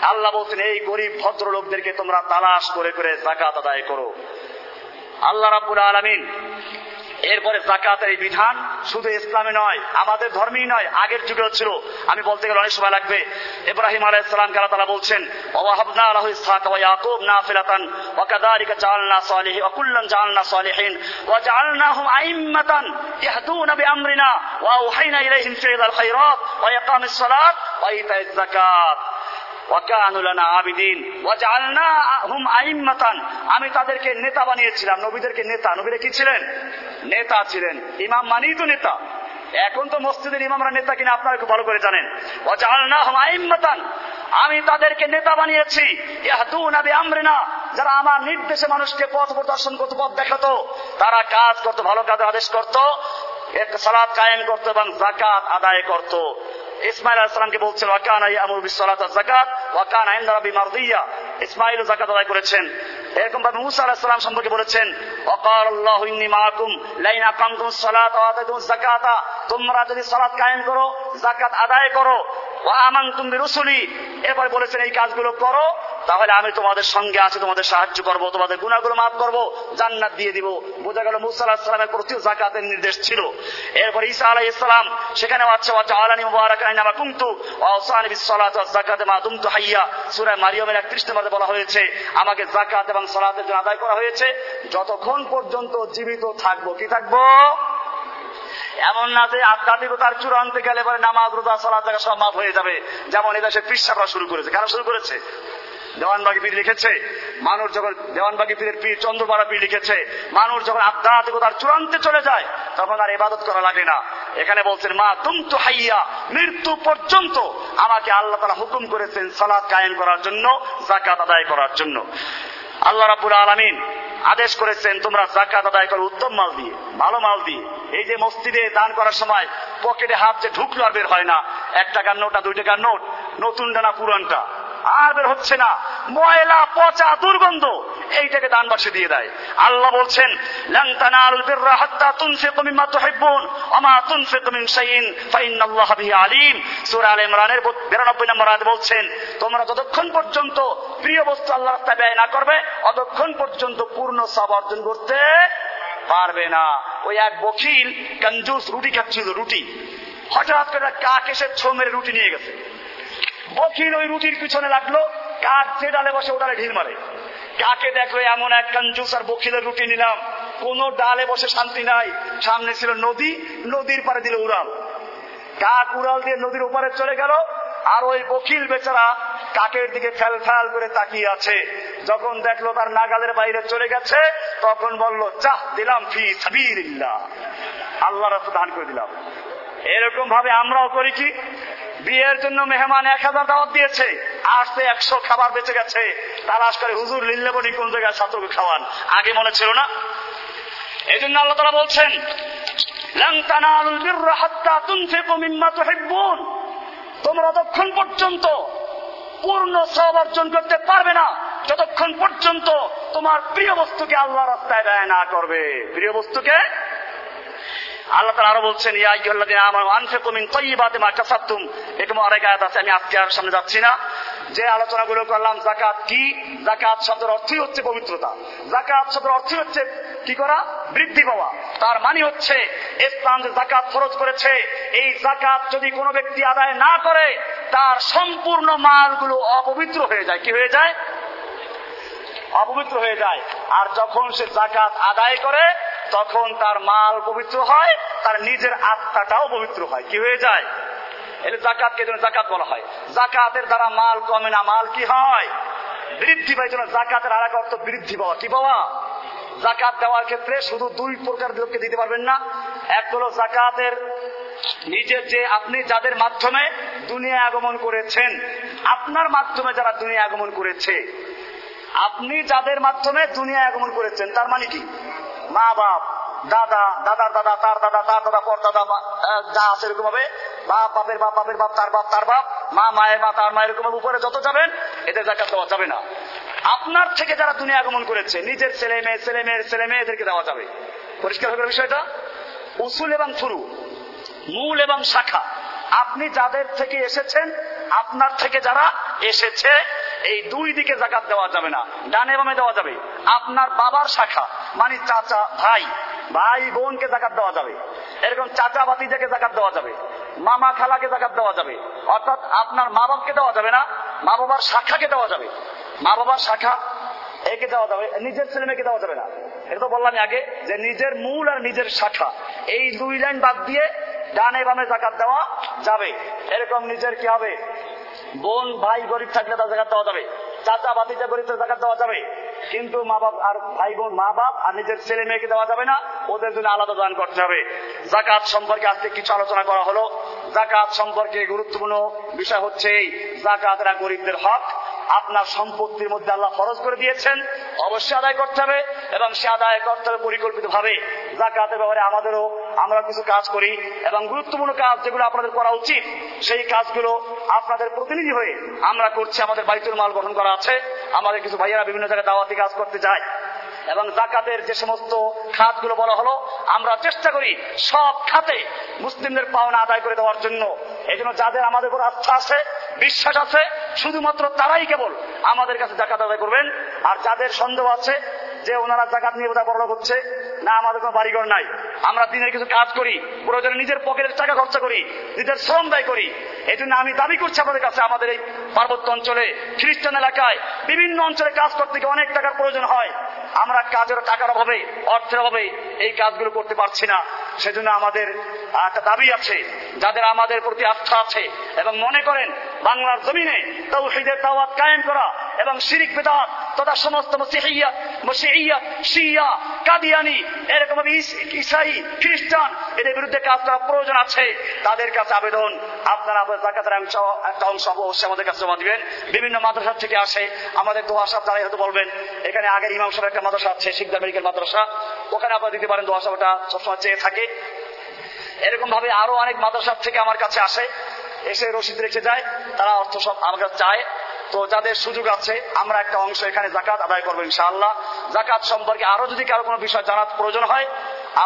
আল্লাহ বলছেন, এই গরিব ভদ্র লোকদেরকে তোমরা তালাশ করে করে জাকাত আদায় করো। আল্লাহ রাবুল আলমিন। এরপরে জাকাতের এই বিধান শুধু ইসলামে নয়, আমাদের ধর্মেই নয়, আগের যুগেও ছিল। আমি বলতে গেলে অনেক সময় লাগবে। ইব্রাহিম আলাইহিস সালাম কে আল্লাহ বলছেন, ওয়াহাবনা লাহু ইসহাক ওয়া ইয়াকুব নাফিলাতান ওয়া কাযালিকা জাআলনা সালিহি ওয়া কুল্লান জাআলনা সালিহিন ওয়া জাআলনাহুম আইম্মাতান ইয়াহদুনা বিআমরিনা ওয়া আওহাইনা ইলাইহিম ফি'লাল খায়রাত ওয়া ইকামিস সালাত ওয়া ইতাইজ যাকাত। আমি তাদেরকে নেতা বানিয়েছিলাম, নবীদেরকে নেতা। নবীরা কি ছিলেন? নেতা ছিলেন। ইমাম মানি তো নেতা। এখন তো মসজিদের ইমামরা নেতা কিনা আপনারা খুব ভালো করে জানেন। আমি তাদেরকে নেতা বানিয়েছি। আমরিনা যারা আমার নির্দেশে মানুষকে পথ প্রদর্শন করতো, পথ দেখাতো, তারা কাজ করতো, ভালো কাজের আদেশ করতো সালাদ কায়েম করতো এবং জাকাত আদায় করতো। ইসমাইল আলাইসালামকে বলছেন ওয়াকানা আমুর বিসসালাত যাকাত ওয়াকান আইন রাবি মারদিয়া। ইসমাইল যাকাত আদায় করেছেন। এরকম ভাবে মুসা আলাইহিস সম্পর্কে বলেছেন ওয়াকাল আল্লাহ মাআকুম, লাইন আকামতুম সালাত যাকাতা, তোমরা যদি সালাত কায়েম করো, যাকাত আদায় করো, ওয়া আমানতুম বিরুসুলি। এরপরে বলেছেন, এই কাজগুলো করো তাহলে আমি তোমাদের সঙ্গে আছি, তোমাদের সাহায্য করব, তোমাদের গুণাগুলো মাফ করব, জান্নাত দিয়ে দিব। বোঝা গেল মুসা আলাহ জাকাতের নির্দেশ ছিল। এরপর ঈসা আলাহ ইসলাম সেখানেও আলানি মা দুমতু হাইয়া। মারিয়ামের 31 নম্বরে বলা হয়েছে, আমাকে এবং জন্য আদায় করা হয়েছে। যতক্ষণ পর্যন্ত জীবিত থাকব, কি থাকব? এমন না যে আধ্যাত্মিকতার চূড়ান্তে গেলে পরে নামাজ, রোজা, সালাত জায়গা সব মাফ হয়ে যাবে। যেমন এদেশে পিসাবরা শুরু করেছে। কারা শুরু করেছে? দেওয়ানবাগি পীর লিখেছে, মানুষ যখন দেওয়ানবাগি পীরের পীর চন্দ্রপাড়া পীর লিখেছে, মানুষ যখন আধ্যাত্মিকতার চূড়ান্তে চলে যায়, তখন আর ইবাদত করা লাগে না। এখানে বলছেন, মা তুম তো হাইয়া, মৃত্যু পর্যন্ত আমাকে আল্লাহ তারা হুকুম করেছেন সালাদ কায়েম করার জন্য জাকাত আদায় করার জন্য। আল্লাহ রাবুল আলমিন আদেশ করেছেন, তোমরা জাকাত আদায় করো উত্তম মাল দিয়ে, ভালো মাল দিয়ে। এই যে মসজিদে দান করার সময় পকেটে হাত যে ঢুকলো আর বের হয় না এক টাকার নোট না দুই টাকার নোট, নতুন ডানা পুরানটা। আর বের হচ্ছে না। ময়লা, পচা, দুর্গন্ধ, এইটাকে দান বাক্সে দিয়ে দেয়। আল্লাহ বলছেন, লান তানালুল বিররা হাত্তা তুনফিকু মিম্মা তুহিব্বুন ওয়া মা তুনফিকু মিন শাইইন, ফাইন্নাল্লাহা বিহি আলিম। সূরা আলে ইমরানের 92 নম্বর আয়াতে বলছেন, তোমরা যতক্ষণ পর্যন্ত প্রিয় বস্তু আল্লাহর রাস্তায় ব্যয় না করবে ততক্ষণ পর্যন্ত পূর্ণ সব অর্জন করতে পারবে না। ওই এক বকিল কঞ্জুস রুটি খাচ্ছিল, রুটি। হঠাৎ করে কাক এসে ছো মেরে রুটি নিয়ে গেছে। বকিল ওই রুটির পিছনে লাগল, কাক যে ডালে বসে ও ডালে ঢিল মারে। কাকে দেখল এমন এক কঞ্জুস আর বকিলের রুটি নিলাম। কোন ডালে বসে শান্তি নাই, সামনে ছিল নদী, নদীর পারে দিল উড়াল। কাক উড়াল দিয়ে নদীর ওপারে চলে গেল, আর ওই বকিল বেচারা কাকের দিকে ফেল ফেল করে তাকিয়ে আছে। যখন দেখল তার নাগালের বাইরে চলে গেছে, তখন বলল, চাহ, দিলাম ফি সাবিল্লাহ আল্লাহ রাস্তা দান করে দিলাম। এরকম ভাবে আমরাও করি কি বিয়ের জন্য মেহমান এক হাজার দাওয়াত দিয়েছে। আসতে একশো খাবার বেঁচে গেছে। তালাশ করে হুজুর লিল্লেবনি কোন জায়গায় ছাত্রকে খাওয়ান? আগে মনে ছিল না। এই জন্য আল্লাহ তারা বলছেন তোমরা পর্যন্ত পূর্ণ করতে পারবে না। যতক্ষণ পর্যন্ত তোমার প্রিয় বস্তুকে আল্লাহ রাস্তায় ব্যয় না করবে। প্রিয় বস্তুকে আল্লাহ তালা আরও বলছেন, ইয়া আইয়ুহাল্লাযীনা আমানু আনফিকু মিন তাইয়্যিবাতি মা কাসাবতুম। এরকম আরেক আয়াত আছে, আমি আজকে আর সামনে যাচ্ছি না। যে আলোচনাগুলো করলাম জাকাত কি? জাকাত শব্দের অর্থই হচ্ছে পবিত্রতা। জাকাত শব্দের অর্থই হচ্ছে কি করা? বৃদ্ধি পাওয়া। তার মানে হচ্ছে, ইসলাম যে জাকাত ফরজ করেছে, এই জাকাত যদি কোনো ব্যক্তি আদায় না করে, তার সম্পূর্ণ মালগুলো অপবিত্র হয়ে যায়। কি হয়ে যায়? অপবিত্র হয়ে যায়। আর যখন সে জাকাত আদায় করে তখন তার মাল পবিত্র হয়, তার নিজের আত্মাটাও পবিত্র হয়। কি হয়ে যায়? এটা জাকাতকে জন্য জাকাত বলা হয়। জাকাতের দ্বারা মাল কমে না, মাল কি হয়? বৃদ্ধি পায় জন্য জাকাতের আর এক অর্থ বৃদ্ধি পাওয়া। কি পাওয়া? জাকাত দেওয়ার ক্ষেত্রে শুধু দুই প্রকার লোককে দিতে পারবেন না। এক হলো জাকাতের নিজের যে আপনি যাদের মাধ্যমে দুনিয়া আগমন করেছেন, আপনার মাধ্যমে যারা দুনিয়া আগমন করেছে, আপনি যাদের মাধ্যমে দুনিয়া আগমন করেছেন, তার মানে কি? মা বাপ, দাদা, দাদার দাদা, তার দাদা তার দাদা, পর দাদা যা আছে এরকম হবে। বাপ, বাপের বাপ বাপের বাপ, তার বাপ তার বাপ, মা, মায়ের মা তার মা, এরকম উপরে যত যাবেন, এদের জাকাত দেওয়া যাবে না। আপনার থেকে যারা দুনিয়া আগমন করেছে, নিজের ছেলে মেয়ে, ছেলে মেয়ের ছেলে মেয়ে এদেরকে দেওয়া যাবে। পরিষ্কার হবে বিষয়টা? উসুল এবং ফুরু, মূল এবং শাখা। আপনি যাদের থেকে এসেছেন, আপনার থেকে যারা এসেছে এই দুই দিকে জাকাত দেওয়া যাবে না, ডানে বামে দেওয়া যাবে। আপনার বাবার শাখা মানে চাচা ভাই ভাই বোনকে জাকাত দেওয়া যাবে। এরকম চাচা ভাতিজাকে জাকাত দেওয়া যাবে, মামা খালাকে জাকাত দেওয়া যাবে। অর্থাৎ আপনার মা বাপকে দেওয়া যাবে না, মা বাবার শাখাকে দেওয়া যাবে। মা বাবার শাখা একে দেওয়া যাবে, নিজের ছেলে মেয়েকে দেওয়া যাবে না। এটা তো বললাম আগে যে নিজের মূল আর নিজের শাখা, এই দুই লাইন বাদ দিয়ে ডানে বামে জাকাত দেওয়া যাবে। এরকম নিজের কি হবে? বোন, ভাই গরিব থাকলে তার জাকাত দেওয়া যাবে। চাচা বাতিজা গরিব জাকাত দেওয়া যাবে। কিন্তু মা বাপ আর ভাই বোন, মা বাপ আর নিজের ছেলে মেয়েকে দেওয়া যাবে না। ওদের জন্য আলাদা দান করতে হবে। জাকাত সম্পর্কে আজকে কিছু আলোচনা করা হলো। জাকাত সম্পর্কে গুরুত্বপূর্ণ বিষয় হচ্ছে জাকাতরা গরিবদের হক। আপনার সম্পত্তির মধ্যে আল্লাহ ফরজ করে দিয়েছেন। অবশ্যই আদায় করতে হবে এবং সে আদায় করতে হবে পরিকল্পিত ভাবে জাকাতের ব্যাপারে আমাদেরও আমরা কিছু কাজ করি এবং গুরুত্বপূর্ণ কাজ যেগুলো আপনাদের করা উচিত সেই কাজগুলো আপনাদের প্রতিনিধি হয়ে আমরা করছি, আমাদের বাইতুল মাল গঠন করা আছে। আমাদের কিছু ভাইয়েরা বিভিন্ন জায়গায় দাওয়াতি কাজ করতে যায়। এবং জাকাতের যে সমস্ত খাতগুলো বলা হলো, আমরা চেষ্টা করি সব খাতে মুসলিমদের পাওনা আদায় করে দেওয়ার জন্য। এই জন্য যাদের আমাদের উপর আস্থা আছে, বিশ্বাস আছে, শুধুমাত্র তারাই কেবল আমাদের কাছে জাকাত আদায় করবেন। আর যাদের সন্দেহ আছে যে ওনারা জাকাত নিয়ে বোধহয় বড় হচ্ছে, না আমাদের কোনো বাড়িঘর নাই। আমরা দিনের কিছু কাজ করি, প্রয়োজনে নিজের পকেটের টাকা খরচা করি, নিজের শ্রম ব্যয় করি। এই জন্য আমি দাবি করছি আপনাদের কাছে, আমাদের এই পার্বত্য অঞ্চলে, খ্রিস্টান এলাকায়, বিভিন্ন অঞ্চলে কাজ করতে গিয়ে অনেক টাকার প্রয়োজন হয়। আমরা কাজের টাকার অভাবে, অর্থের অভাবে এই কাজগুলো করতে পারছি না। সেজন্য আমাদের একটা দাবি আছে, যাদের আমাদের প্রতি আস্থা আছে এবং মনে করেন, বাংলার জমিনে তৌহিদের দাওয়াত কায়েম করা এবং শিরিক বেদাত তথা সমস্ত মসিহিয়া মসিহিয়া, শিয়া, কাদিয়ানি, এরকম ইসাই, খ্রিস্টান, এদের বিরুদ্ধে কাজ করা প্রয়োজন আছে। তাদের কাছে আবেদন, আপনারা জাকাতের অংশ, একটা অংশ অবশ্যই আমাদের কাছে জমা দিবেন। বিভিন্ন মাদ্রাসা থেকে আসে, আমাদের দোয়া সাহেব তারাই হয়তো বলবেন, এখানে আগের ইমাম সাহেব একটা মাদ্রাসা আছে, শিকদার মেডিকেল মাদ্রাসা। ওখানে আপনারা দিতে পারেন দোয়া সাহেব ওটা সবসময় চেয়ে থাকে। এরকম ভাবে আরও অনেক মাদ্রাসা থেকে আমার কাছে আসে, এসে রসিদ রেখে যায়, তারা অর্থ সব আমার কাছে চায়। তো যাদের সুযোগ আছে, আমরা একটা অংশ এখানে জাকাত আদায় করব ইনশাআল্লাহ। জাকাত সম্পর্কে আরও যদি কারও কোনো বিষয় জানার প্রয়োজন হয়,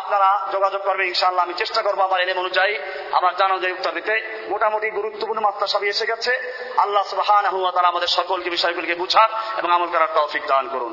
আপনারা যোগাযোগ করবেন ইনশাআল্লাহ। আমি চেষ্টা করব আমার এলেম অনুযায়ী আমার জানো যে উত্তর দিতে। মোটামুটি গুরুত্বপূর্ণ মাত্রা সবই এসে গেছে। আল্লাহ সুবাহ আমাদের সকলকে বিষয়গুলিকে বুঝার এবং আমল করার তৌফিক দান করুন।